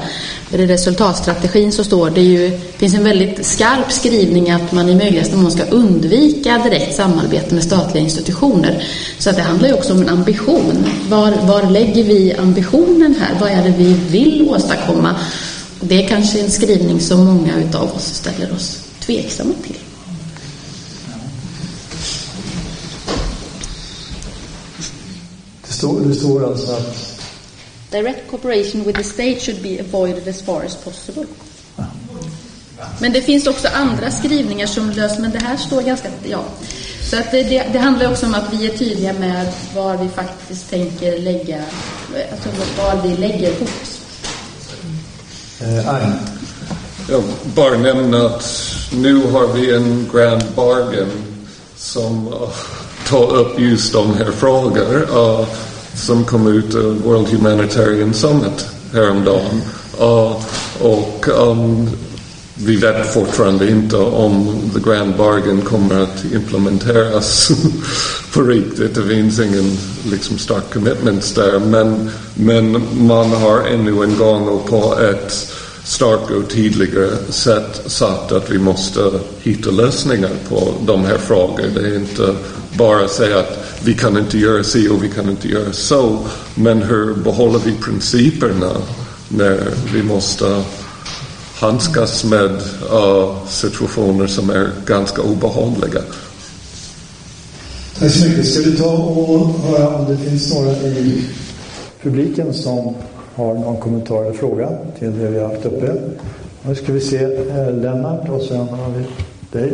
I resultatstrategin så står det ju, finns en väldigt skarp skrivning att man i möjligaste mån ska undvika direkt samarbete med statliga institutioner. Så att det handlar ju också om en ambition. Var, var lägger vi ambitionen här? Vad är det vi vill åstadkomma? Det är kanske en skrivning som många utav oss ställer oss tveksamma till. Står, det står alltså att... Direct cooperation with the state should be avoided as far as possible. Men det finns också andra skrivningar som löser, men det här står ganska, ja. Så att det, det, det, handlar också om att vi är tydliga med var vi faktiskt tänker lägga, alltså var vi lägger fokus. Eh, Jag bara nämna att nu har vi en grand bargain som uh, tar upp just de här frågorna. Uh, som kom ut av World Humanitarian Summit häromdagen. Uh, och um, vi vet fortfarande inte om the grand bargain kommer att implementeras på riktigt. Det finns ingen liksom, stark commitments där. Men, men man har ännu en gång och på ett starka och tydliga sätt sagt att vi måste hitta lösningar på de här frågorna. Det är inte bara att säga att vi kan inte göra si och vi kan inte göra så. Men hur behåller vi principerna när vi måste handskas med uh, situationer som är ganska obehagliga? Tack så mycket. Ska vi ta och höra om det finns några i publiken som har någon kommentar eller fråga till det vi har haft uppe? Nu ska vi se eh, Lennart och sen har vi dig.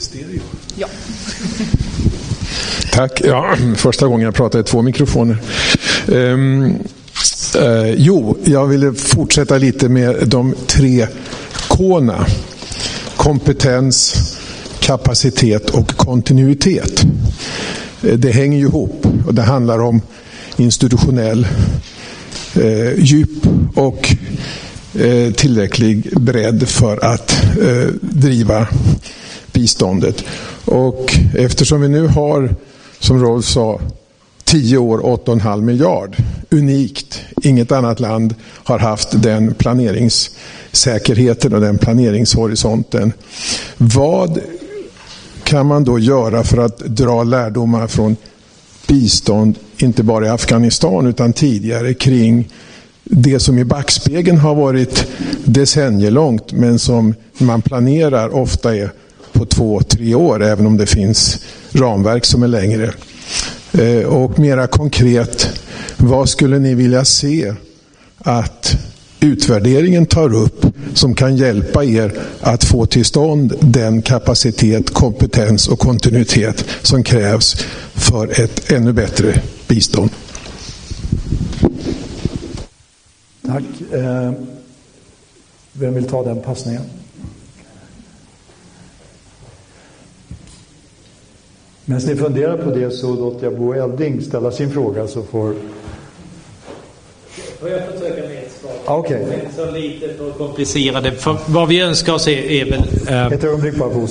det stereo? Ja. Tack. Ja, första gången jag pratar i två mikrofoner. Um, uh, jo, jag ville fortsätta lite med de tre K'na. Kompetens, kapacitet och kontinuitet. Eh, det hänger ju ihop och det handlar om institutionell eh, djup och eh, tillräcklig bredd för att eh, driva biståndet. Och eftersom vi nu har, som Rolf sa, 10 år 8,5 miljard. Unikt. Inget annat land har haft den planeringssäkerheten och den planeringshorisonten. Vad kan man då göra för att dra lärdomar från bistånd, inte bara i Afghanistan utan tidigare kring det som i backspegeln har varit decennielångt men som man planerar ofta är på två, tre år, även om det finns ramverk som är längre. Eh, och mera konkret, vad skulle ni vilja se att utvärderingen tar upp som kan hjälpa er att få till stånd den kapacitet, kompetens och kontinuitet som krävs för ett ännu bättre bistånd? Tack. Eh, vem vill ta den passningen? Medan ni funderar på det så låter jag Bo Elding ställa sin fråga så får... Får jag försöka med ett svar? Okej. Okay. Så lite för komplicerade. För vad vi önskar oss är, är väl... Eh, Ett ögonblick bara på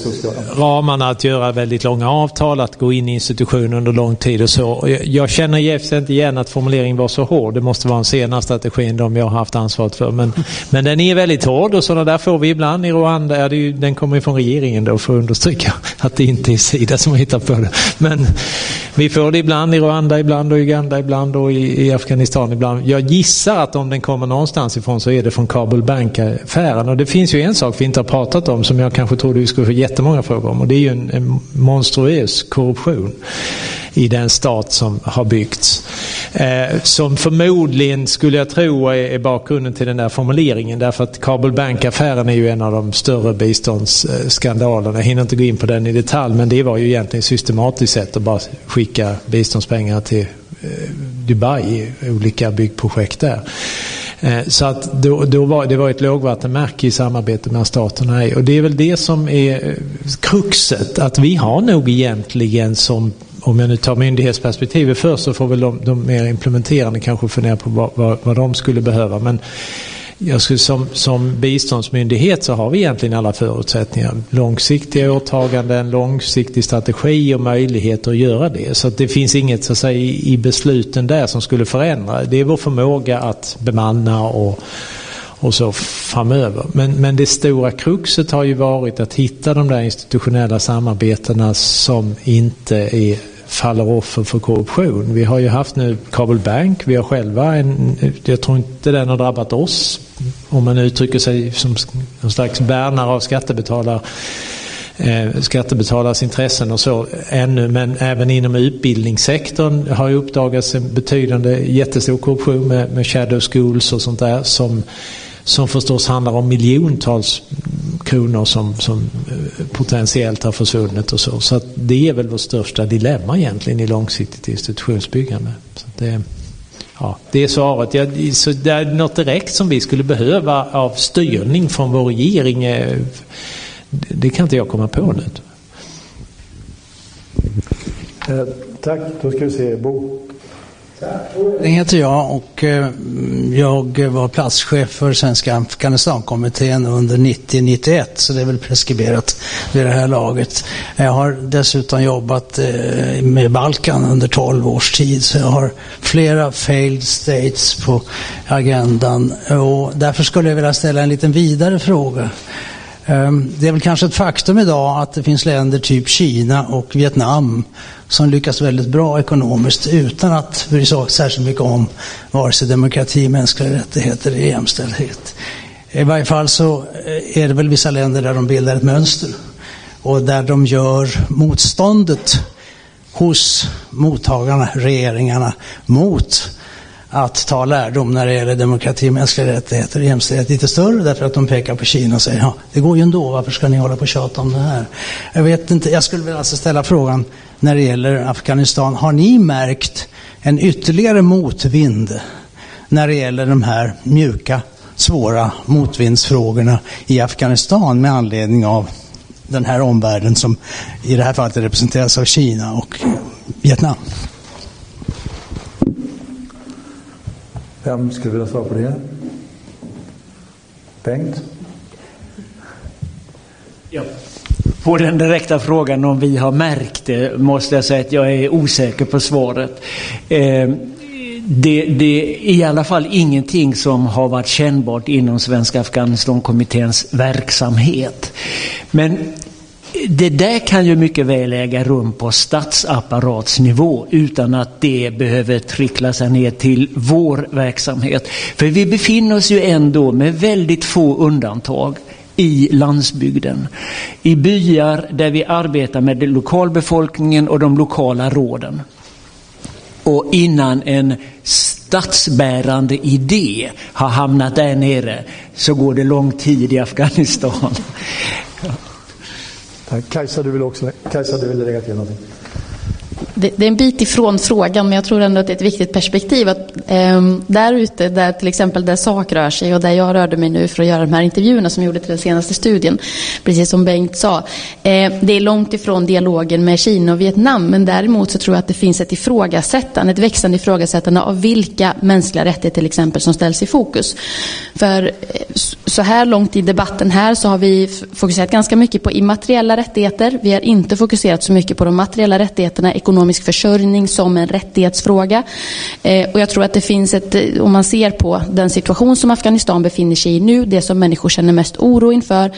Ramarna att göra väldigt långa avtal, att gå in i institutioner under lång tid och så. Jag känner Jeff inte igen att formuleringen var så hård. Det måste vara en senare strategi än de jag har haft ansvaret för. Men, men den är väldigt hård och sådana där får vi ibland i Rwanda. Ja, ju, den kommer ju från regeringen då för att understryka att det inte är Sida som har hittat på det. Men vi får det ibland i Rwanda, ibland och Uganda, ibland och i, i Afghanistan ibland. Jag gissar att om den kommer någonstans ifrån så är det från Kabul Bank-affären. Och det finns ju en sak vi inte har pratat om som jag kanske trodde vi skulle få jättemånga frågor om och det är ju en, en monstruös korruption i den stat som har byggts. Eh, som förmodligen, skulle jag tro, är, är bakgrunden till den där formuleringen. Därför att Kabul Bank-affären är ju en av de större biståndsskandalerna. Jag hinner inte gå in på den i detalj, men det var ju egentligen systematiskt sett att bara skicka biståndspengar till Eh, Dubai olika byggprojekt där. Eh, så att då, då var, det var ett lågvattenmärke i samarbete med staterna. Och det är väl det som är eh, kruxet. Att vi har nog egentligen som om jag nu tar myndighetsperspektivet först så får väl de, de mer implementerande kanske fundera på vad, vad, vad de skulle behöva. Men jag skulle, som, som biståndsmyndighet så har vi egentligen alla förutsättningar. Långsiktiga åtaganden, långsiktig strategi och möjligheter att göra det. Så att det finns inget så att säga, i, i besluten där som skulle förändra. Det är vår förmåga att bemanna och, och så framöver. Men, men det stora kruxet har ju varit att hitta de där institutionella samarbetena som inte är faller offer för korruption. Vi har ju haft nu Kabul Bank, vi har själva en, jag tror inte den har drabbat oss, om man uttrycker sig som någon slags bärnare av skattebetalare eh, skattebetalares intressen och så ännu men även inom utbildningssektorn har ju uppdagats en betydande jättestor korruption med, med shadow schools och sånt där som som förstås handlar om miljontals kronor som, som eh, potentiellt har försvunnit och så. Så det är väl vårt största dilemma egentligen i långsiktigt institutionsbyggande. Så det, ja, det är svaret. Ja, så det är något direkt som vi skulle behöva av styrning från vår regering. Eh, det kan inte jag komma på nu. Eh, tack, då ska vi se. Bo. Det heter jag och eh, jag var platschef för Svenska Afghanistankommittén under 90-91 så det är väl preskriberat vid det här laget. Jag har dessutom jobbat eh, med Balkan under 12 års tid så jag har flera failed states på agendan och därför skulle jag vilja ställa en liten vidare fråga. Ehm, det är väl kanske ett faktum idag att det finns länder typ Kina och Vietnam som lyckas väldigt bra ekonomiskt utan att bry sig särskilt mycket om vare sig demokrati, mänskliga rättigheter eller jämställdhet. I varje fall så eh, är det väl vissa länder där de bildar ett mönster och där de gör motståndet hos mottagarna, regeringarna, mot att ta lärdom när det gäller demokrati, mänskliga rättigheter och jämställdhet lite större därför att de pekar på Kina och säger ja, det går ju ändå, varför ska ni hålla på och tjata om det här? Jag vet inte, jag skulle vilja alltså ställa frågan när det gäller Afghanistan, har ni märkt en ytterligare motvind när det gäller de här mjuka, svåra motvindsfrågorna i Afghanistan med anledning av den här omvärlden som i det här fallet representeras av Kina och Vietnam? Vem skulle vilja svara på det? Bengt? Ja. På den direkta frågan om vi har märkt det måste jag säga att jag är osäker på svaret. Eh, det, det, är i alla fall ingenting som har varit kännbart inom Svenska Afghanistankommitténs verksamhet. Men det där kan ju mycket väl äga rum på statsapparatsnivå utan att det behöver trickla sig ner till vår verksamhet. För vi befinner oss ju ändå med väldigt få undantag i landsbygden. I byar där vi arbetar med lokalbefolkningen och de lokala råden. Och innan en statsbärande idé har hamnat där nere så går det lång tid i Afghanistan. Kajsa, du vill också Kajsa, du vill lägga till någonting? Det, det, är en bit ifrån frågan, men jag tror ändå att det är ett viktigt perspektiv. Att, eh, där ute, där till exempel där sak rör sig och där jag rörde mig nu för att göra de här intervjuerna som jag gjorde till den senaste studien, precis som Bengt sa. Eh, det är långt ifrån dialogen med Kina och Vietnam, men däremot så tror jag att det finns ett ifrågasättande, ett växande ifrågasättande av vilka mänskliga rättigheter till exempel som ställs i fokus. För eh, så här långt i debatten här så har vi fokuserat ganska mycket på immateriella rättigheter. Vi har inte fokuserat så mycket på de materiella rättigheterna, ekonomisk försörjning som en rättighetsfråga. Eh, och jag tror att det finns ett, eh, om man ser på den situation som Afghanistan befinner sig i nu, det som människor känner mest oro inför,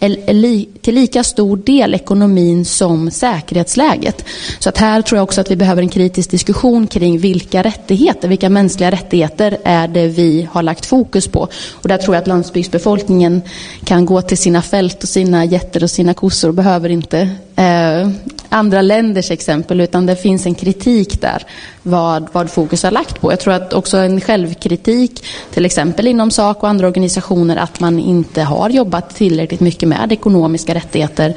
är till lika stor del ekonomin som säkerhetsläget. Så att här tror jag också att vi behöver en kritisk diskussion kring vilka rättigheter, vilka mänskliga rättigheter är det vi har lagt fokus på. Och där tror jag att landsbygdsbefolkningen kan gå till sina fält och sina getter och sina kossor och behöver inte eh, andra länders exempel, utan det finns en kritik där vad, vad fokus har lagt på. Jag tror att också en självkritik, till exempel inom SAK och andra organisationer, att man inte har jobbat tillräckligt mycket med ekonomiska rättigheter,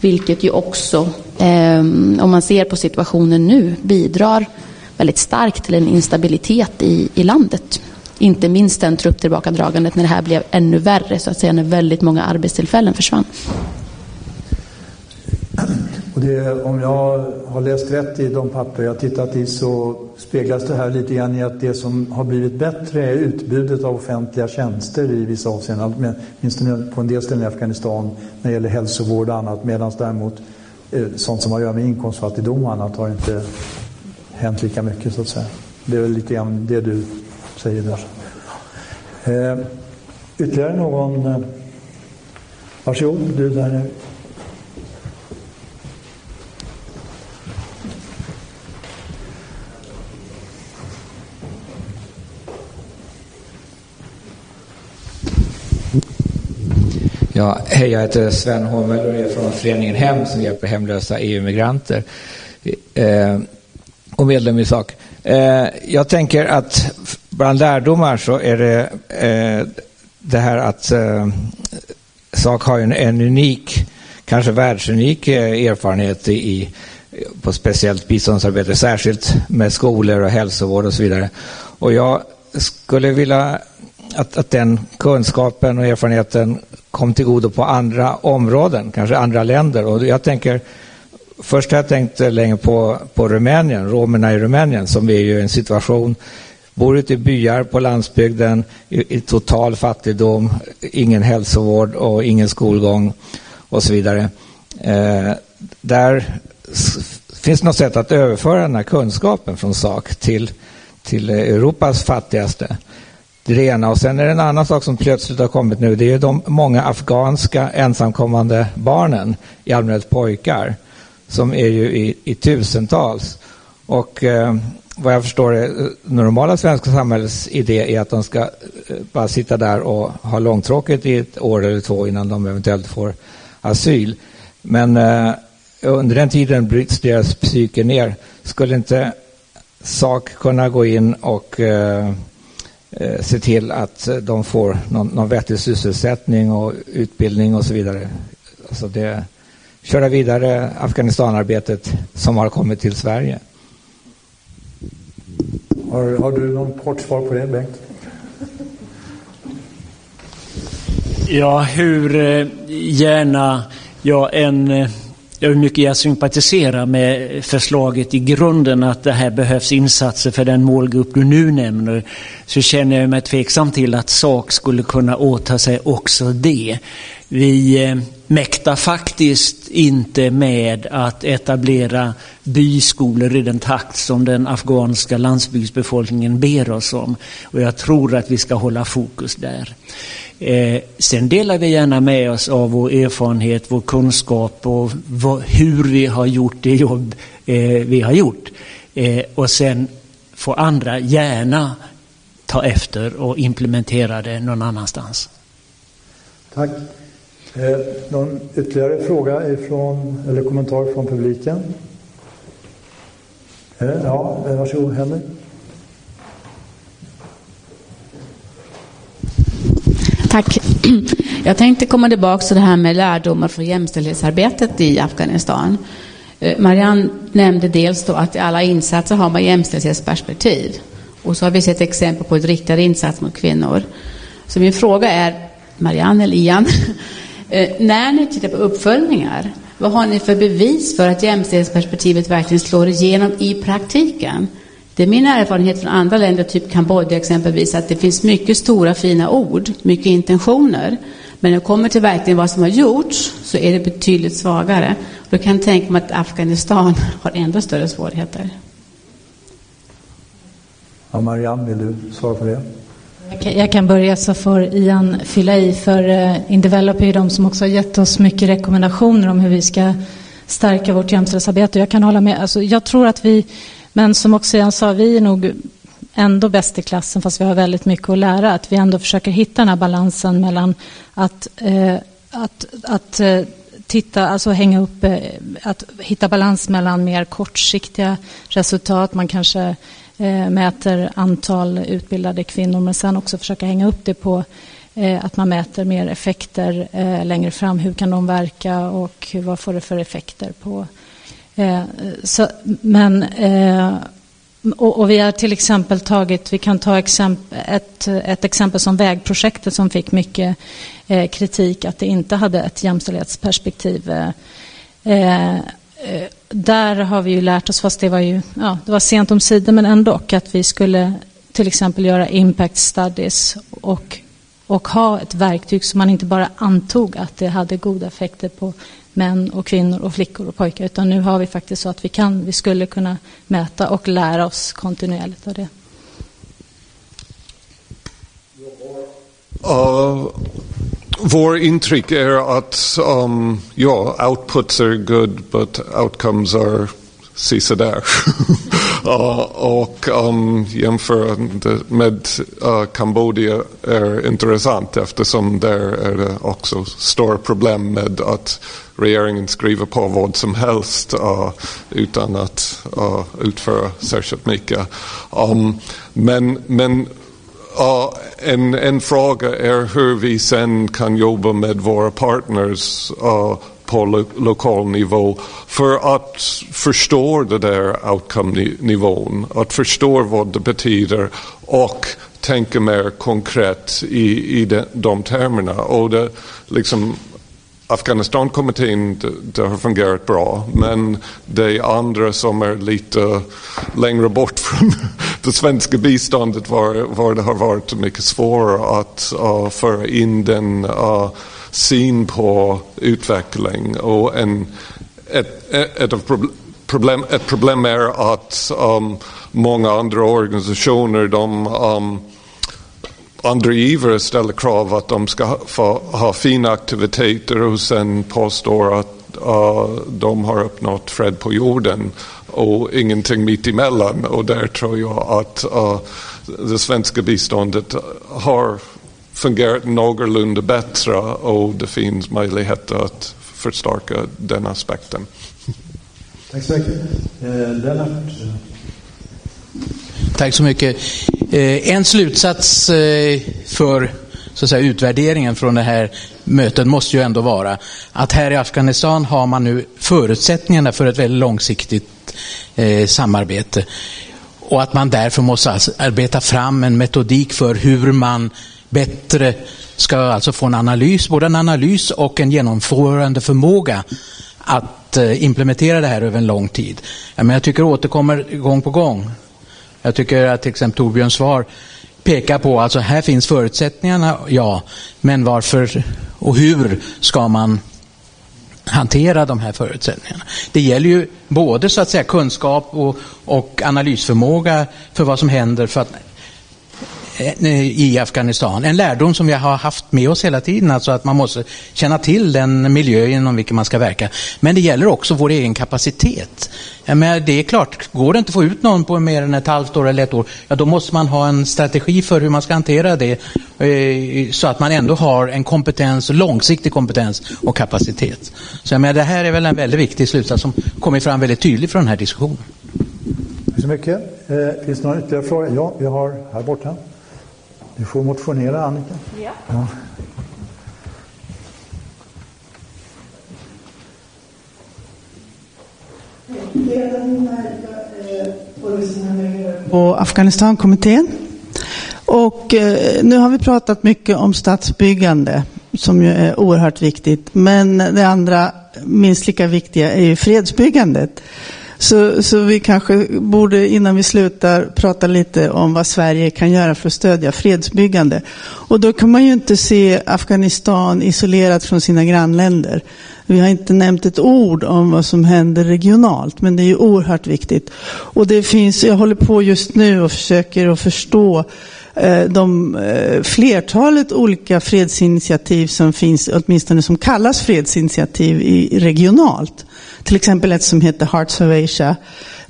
vilket ju också, eh, om man ser på situationen nu, bidrar väldigt starkt till en instabilitet i, i landet. Inte minst den trupptillbakadragandet när det här blev ännu värre, så att säga, när väldigt många arbetstillfällen försvann. Och det, om jag har läst rätt i de papper jag tittat i så speglas det här lite grann i att det som har blivit bättre är utbudet av offentliga tjänster i vissa avseenden, åtminstone på en del ställen i Afghanistan när det gäller hälsovård och annat, medan däremot eh, sånt som har att göra med inkomstfattigdom och annat har inte hänt lika mycket så att säga. Det är väl lite grann det du säger där. Eh, ytterligare någon? Eh, varsågod, du där Ja, hej, jag heter Sven Hommel och är från föreningen Hem som hjälper hemlösa EU-migranter eh, och medlem i SAK. Eh, jag tänker att bland lärdomar så är det eh, det här att eh, SAK har en, en unik, kanske världsunik eh, erfarenhet i, på speciellt biståndsarbete, särskilt med skolor och hälsovård och så vidare. Och jag skulle vilja att, att den kunskapen och erfarenheten kom till godo på andra områden, kanske andra länder. Och jag tänker, först har jag tänkt länge på, på Rumänien, romerna i Rumänien som är ju i en situation, bor ute i byar på landsbygden i, i total fattigdom, ingen hälsovård och ingen skolgång och så vidare. Eh, där finns något sätt att överföra den här kunskapen från sak till, till Europas fattigaste. Det är det ena. Och sen är det en annan sak som plötsligt har kommit nu. Det är de många afghanska ensamkommande barnen, i allmänhet pojkar, som är ju i, i tusentals. Och eh, vad jag förstår är eh, normala svenska samhällets idé är att de ska eh, bara sitta där och ha långtråkigt i ett år eller två innan de eventuellt får asyl. Men eh, under den tiden bryts deras psyke ner. Skulle inte SAK kunna gå in och eh, eh, eh, se till att de får någon, någon vettig sysselsättning och utbildning och så vidare. Alltså det, köra vidare Afghanistanarbetet som har kommit till Sverige. Har, har du någon kort svar på det, Bengt? Ja, hur eh, gärna jag än eh, hur mycket jag sympatiserar med förslaget i grunden att det här behövs insatser för den målgrupp du nu nämner så känner jag mig tveksam till att SAK skulle kunna åta sig också det. Vi eh, mäktar faktiskt inte med att etablera byskolor i den takt som den afghanska landsbygdsbefolkningen ber oss om. Och jag tror att vi ska hålla fokus där. Eh, sen delar vi gärna med oss av vår erfarenhet, vår kunskap och vad, hur vi har gjort det jobb eh, vi har gjort. Eh, och sen får andra gärna ta efter och implementera det någon annanstans. Tack. Eh, någon ytterligare fråga ifrån, eller kommentar från publiken? Eh, ja, eh, varsågod Henrik. Tack. Jag tänkte komma tillbaka till det här med lärdomar från jämställdhetsarbetet i Afghanistan. Eh, Marianne nämnde dels då att i alla insatser har man jämställdhetsperspektiv. Och så har vi sett exempel på ett riktat insats mot kvinnor. Så min fråga är, Marianne eller Ian, eh, när ni tittar på uppföljningar, vad har ni för bevis för att jämställdhetsperspektivet verkligen slår igenom i praktiken? Det är min erfarenhet från andra länder, typ Kambodja exempelvis, att det finns mycket stora fina ord, mycket intentioner. Men när det kommer till verkligen vad som har gjorts så är det betydligt svagare. Då kan jag tänka mig att Afghanistan har ändå större svårigheter. Ja, Marianne, vill du svara på det? Jag kan börja så får Ian fylla i för uh, Indevelop är de som också har gett oss mycket rekommendationer om hur vi ska stärka vårt jämställdhetsarbete. Jag kan hålla med. Alltså, jag tror att vi, men som också Ian sa, vi är nog ändå bäst i klassen fast vi har väldigt mycket att lära. Att vi ändå försöker hitta den här balansen mellan att, eh, att, att eh, titta, alltså hänga upp, eh, att hitta balans mellan mer kortsiktiga resultat. Man kanske eh, mäter antal utbildade kvinnor men sen också försöka hänga upp det på eh, att man mäter mer effekter eh, längre fram. Hur kan de verka och vad får det för effekter på Eh, så, men eh, och, och, vi har till exempel tagit, vi kan ta exempel, ett, ett exempel som vägprojektet som fick mycket eh, kritik att det inte hade ett jämställdhetsperspektiv. Eh, eh, där har vi ju lärt oss, fast det var ju ja, det var sent om sidor, men ändå att vi skulle till exempel göra impact studies och, och ha ett verktyg som man inte bara antog att det hade goda effekter på män och kvinnor och flickor och pojkar. Utan nu har vi faktiskt så att vi kan, vi skulle kunna mäta och lära oss kontinuerligt av det. Uh, vår intryck är att um, ja, outputs are good but outcomes are sisådär. uh, och um, jämförande med uh, Kambodja är intressant eftersom där är det också stora problem med att regeringen skriver på vad som helst uh, utan att uh, utföra särskilt mycket. Um, men men uh, en, en fråga är hur vi sen kan jobba med våra partners uh, på lo lokal nivå för att förstå det där outcome-nivån, att förstå vad det betyder och tänka mer konkret i, i de, de termerna. Och det, liksom, Afghanistankommittén det, det har fungerat bra men det andra som är lite längre bort från det svenska biståndet var, var det har varit mycket svårare att uh, föra in den uh, syn på utveckling. Och en, ett, ett, ett, problem, ett problem är att um, många andra organisationer de um, andra givare ställer krav att de ska ha, ha fina aktiviteter och sen påstår att uh, de har uppnått fred på jorden och ingenting mitt emellan. Och där tror jag att uh, det svenska biståndet har fungerat någorlunda bättre och det finns möjligheter att förstärka den aspekten. Tack så mycket. Eh, Lennart? Tack så mycket. Eh, en slutsats eh, för så att säga, utvärderingen från det här mötet måste ju ändå vara att här i Afghanistan har man nu förutsättningarna för ett väldigt långsiktigt eh, samarbete. Och att man därför måste alltså arbeta fram en metodik för hur man bättre ska alltså få en analys, både en analys och en genomförande förmåga att implementera det här över en lång tid. Men jag tycker det återkommer gång på gång. Jag tycker att till exempel Torbjörns svar pekar på, alltså här finns förutsättningarna, ja, men varför och hur ska man hantera de här förutsättningarna. Det gäller ju både så att säga kunskap och, och analysförmåga för vad som händer för att Eh, eh, i Afghanistan. En lärdom som vi har haft med oss hela tiden, alltså att man måste känna till den miljö inom vilken man ska verka. Men det gäller också vår egen kapacitet. Men det är klart, går det inte att få ut någon på mer än ett halvt år eller ett år, ja då måste man ha en strategi för hur man ska hantera det eh, så att man ändå har en kompetens, långsiktig kompetens och kapacitet. Så jag menar, det här är väl en väldigt viktig slutsats som kommer fram väldigt tydligt från den här diskussionen. Tack så mycket. Eh, finns det några ytterligare frågor? Ja, vi har här borta. Du får motionera, Annika. Ja. ja. på Afghanistankommittén. Och eh, nu har vi pratat mycket om stadsbyggande som ju är oerhört viktigt. Men det andra minst lika viktiga är ju fredsbyggandet. Så, så vi kanske borde innan vi slutar prata lite om vad Sverige kan göra för att stödja fredsbyggande. Och då kan man ju inte se Afghanistan isolerat från sina grannländer. Vi har inte nämnt ett ord om vad som händer regionalt, men det är ju oerhört viktigt. Och det finns, jag håller på just nu och försöker att förstå Eh, de eh, flertalet olika fredsinitiativ som finns, åtminstone som kallas fredsinitiativ i, regionalt. Till exempel ett som heter Hearts of Asia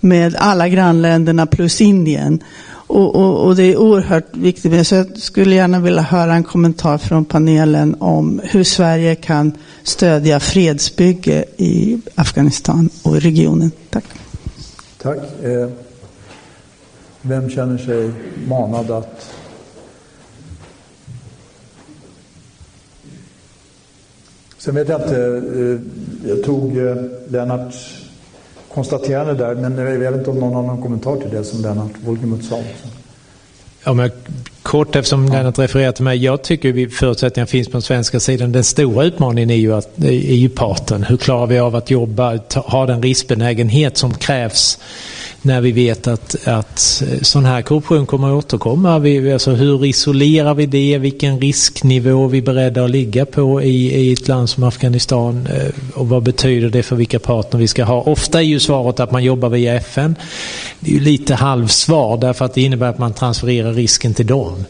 med alla grannländerna plus Indien. Och, och, och, det är oerhört viktigt. Så jag skulle gärna vilja höra en kommentar från panelen om hur Sverige kan stödja fredsbygge i Afghanistan och regionen. Tack. Tack. Eh, vem känner sig manad att Sen vet jag inte, eh, jag tog eh, Lennarts konstaterande där, men jag vet inte om någon någon kommentar till det som Lennart Wolgemut sa. Ja, men kort eftersom Lennart refererar till mig. Jag tycker att förutsättningarna finns på den svenska sidan. Den stora utmaningen är ju, att, är ju parten. Hur klarar vi av att jobba, ha den riskbenägenhet som krävs när vi vet att, att eh, sån här korruption kommer att återkomma. Vi, alltså hur isolerar vi det? Vilken risknivå är vi beredda att ligga på i, i ett land som Afghanistan? Eh, och vad betyder det för vilka partner vi ska ha? Ofta är ju svaret att man jobbar via FN. Det är ju lite halvsvar därför att det innebär att man transfererar risken till dem.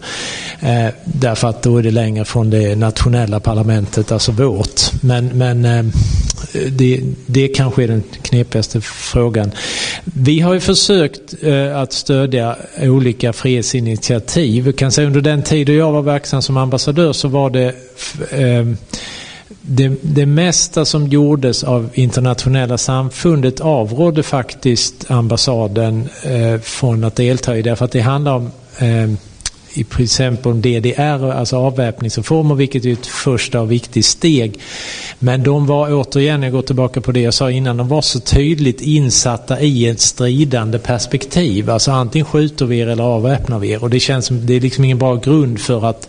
Eh, därför att då är det längre från det nationella parlamentet, alltså vårt. Men, men eh, Eh, det, det kanske är den knepigaste frågan. Vi har ju försökt eh, att stödja olika frihetsinitiativ. Jag kan säga under den tid jag var verksam som ambassadör så var det ehm, det, det mesta som gjordes av internationella samfundet avrådde faktiskt ambassaden eh, från att delta i därför att det handlar om eh, i princip om DDR, alltså avväpningsreformer, vilket är ett första och viktigt steg. Men de var återigen, jag går tillbaka på det jag sa innan, de var så tydligt insatta i ett stridande perspektiv. Alltså antingen skjuter vi er eller avväpnar vi er. Och det känns som, det är liksom ingen bra grund för att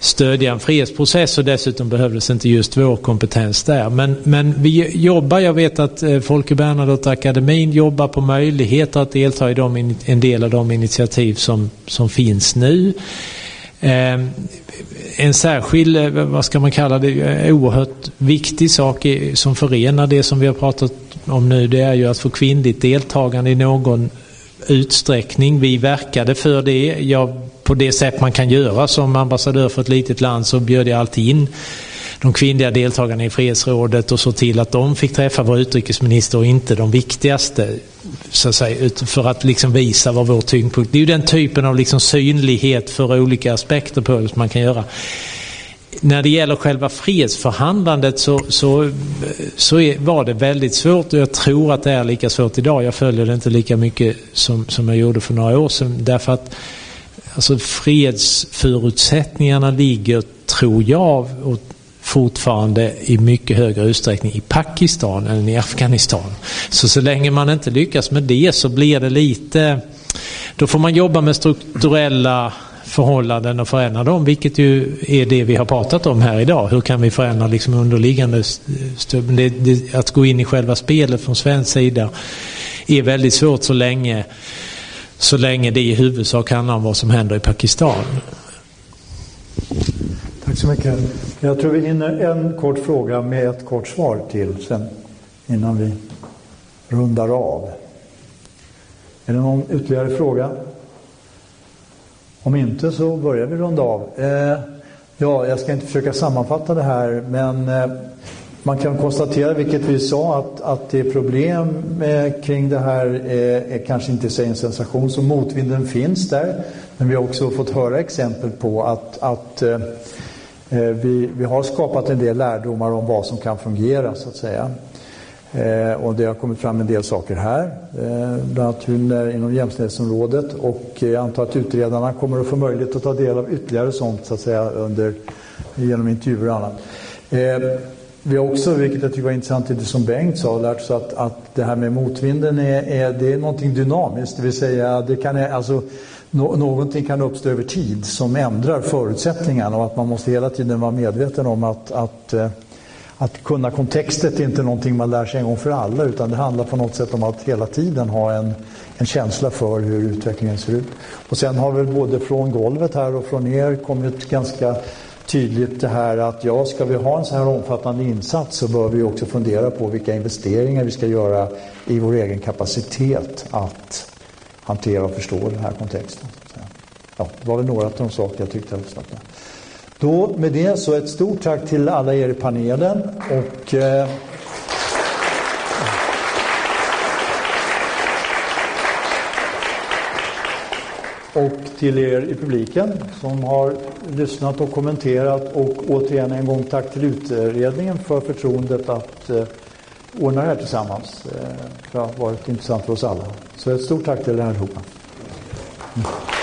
stödja en fredsprocess och dessutom behövdes inte just vår kompetens där. Men, men vi jobbar, jag vet att eh, Folke Bernadotte-akademin jobbar på möjligheter att delta i de, en del av de initiativ som, som finns nu. Ehm, en särskild, eh, vad ska man kalla det, eh, oerhört viktig sak som förenar det som vi har pratat om nu det är ju att få kvinnligt deltagande i någon utsträckning. Vi verkade för det. Jag på det sätt man kan göra som ambassadör för ett litet land så bjöd jag alltid in de kvinnliga deltagarna i fredsrådet och så till att de fick träffa vår utrikesminister och inte de viktigaste. Så att säga, för att liksom visa vad vår tyngdpunkt Det är ju den typen av liksom synlighet för olika aspekter på det som man kan göra. När det gäller själva fredsförhandlandet så, så, så är, var det väldigt svårt och jag tror att det är lika svårt idag. Jag följer det inte lika mycket som, som jag gjorde för några år sedan. Därför att Alltså fredsförutsättningarna ligger, tror jag, och fortfarande i mycket högre utsträckning i Pakistan än i Afghanistan. Så så länge man inte lyckas med det så blir det lite... Då får man jobba med strukturella förhållanden och förändra dem, vilket ju är det vi har pratat om här idag. Hur kan vi förändra liksom underliggande stöd? Att gå in i själva spelet från svensk sida är väldigt svårt så länge så länge det i huvudsak handlar om vad som händer i Pakistan. Tack så mycket. Jag tror vi hinner en kort fråga med ett kort svar till sen innan vi rundar av. Är det någon ytterligare fråga? Om inte så börjar vi runda av. Eh, ja, jag ska inte försöka sammanfatta det här, men eh, man kan konstatera, vilket vi sa, att, att det är problem eh, kring det här eh, är kanske inte så en sensation, så motvinden finns där. Men vi har också fått höra exempel på att, att eh, eh, vi, vi har skapat en del lärdomar om vad som kan fungera, så att säga. Eh, och det har kommit fram en del saker här, eh, bland annat hur, inom jämställdhetsområdet. Och eh, jag antar att utredarna kommer att få möjlighet att ta del av ytterligare sånt, så att säga, under, genom intervjuer och annat. Eh, vi har också, vilket jag tycker var intressant, det som Bengt sa, lärt oss att, att det här med motvinden är, är, det är någonting dynamiskt. Det vill säga, det kan, alltså, no, någonting kan uppstå över tid som ändrar förutsättningarna och att man måste hela tiden vara medveten om att, att eh, att kunna kontextet är inte någonting man lär sig en gång för alla utan det handlar på något sätt om att hela tiden ha en, en känsla för hur utvecklingen ser ut. Och sen har väl både från golvet här och från er kommit ganska tydligt det här att ja, ska vi ha en så här omfattande insats så bör vi också fundera på vilka investeringar vi ska göra i vår egen kapacitet att hantera och förstå den här kontexten. Ja, det var väl några av de saker jag tyckte jag lyssnade på. Då med det så ett stort tack till alla er i panelen och eh, och till er i publiken som har lyssnat och kommenterat och återigen en gång tack till utredningen för förtroendet att eh, ordna det här tillsammans. Eh, det har varit intressant för oss alla. Så ett stort tack till er allihopa. Mm.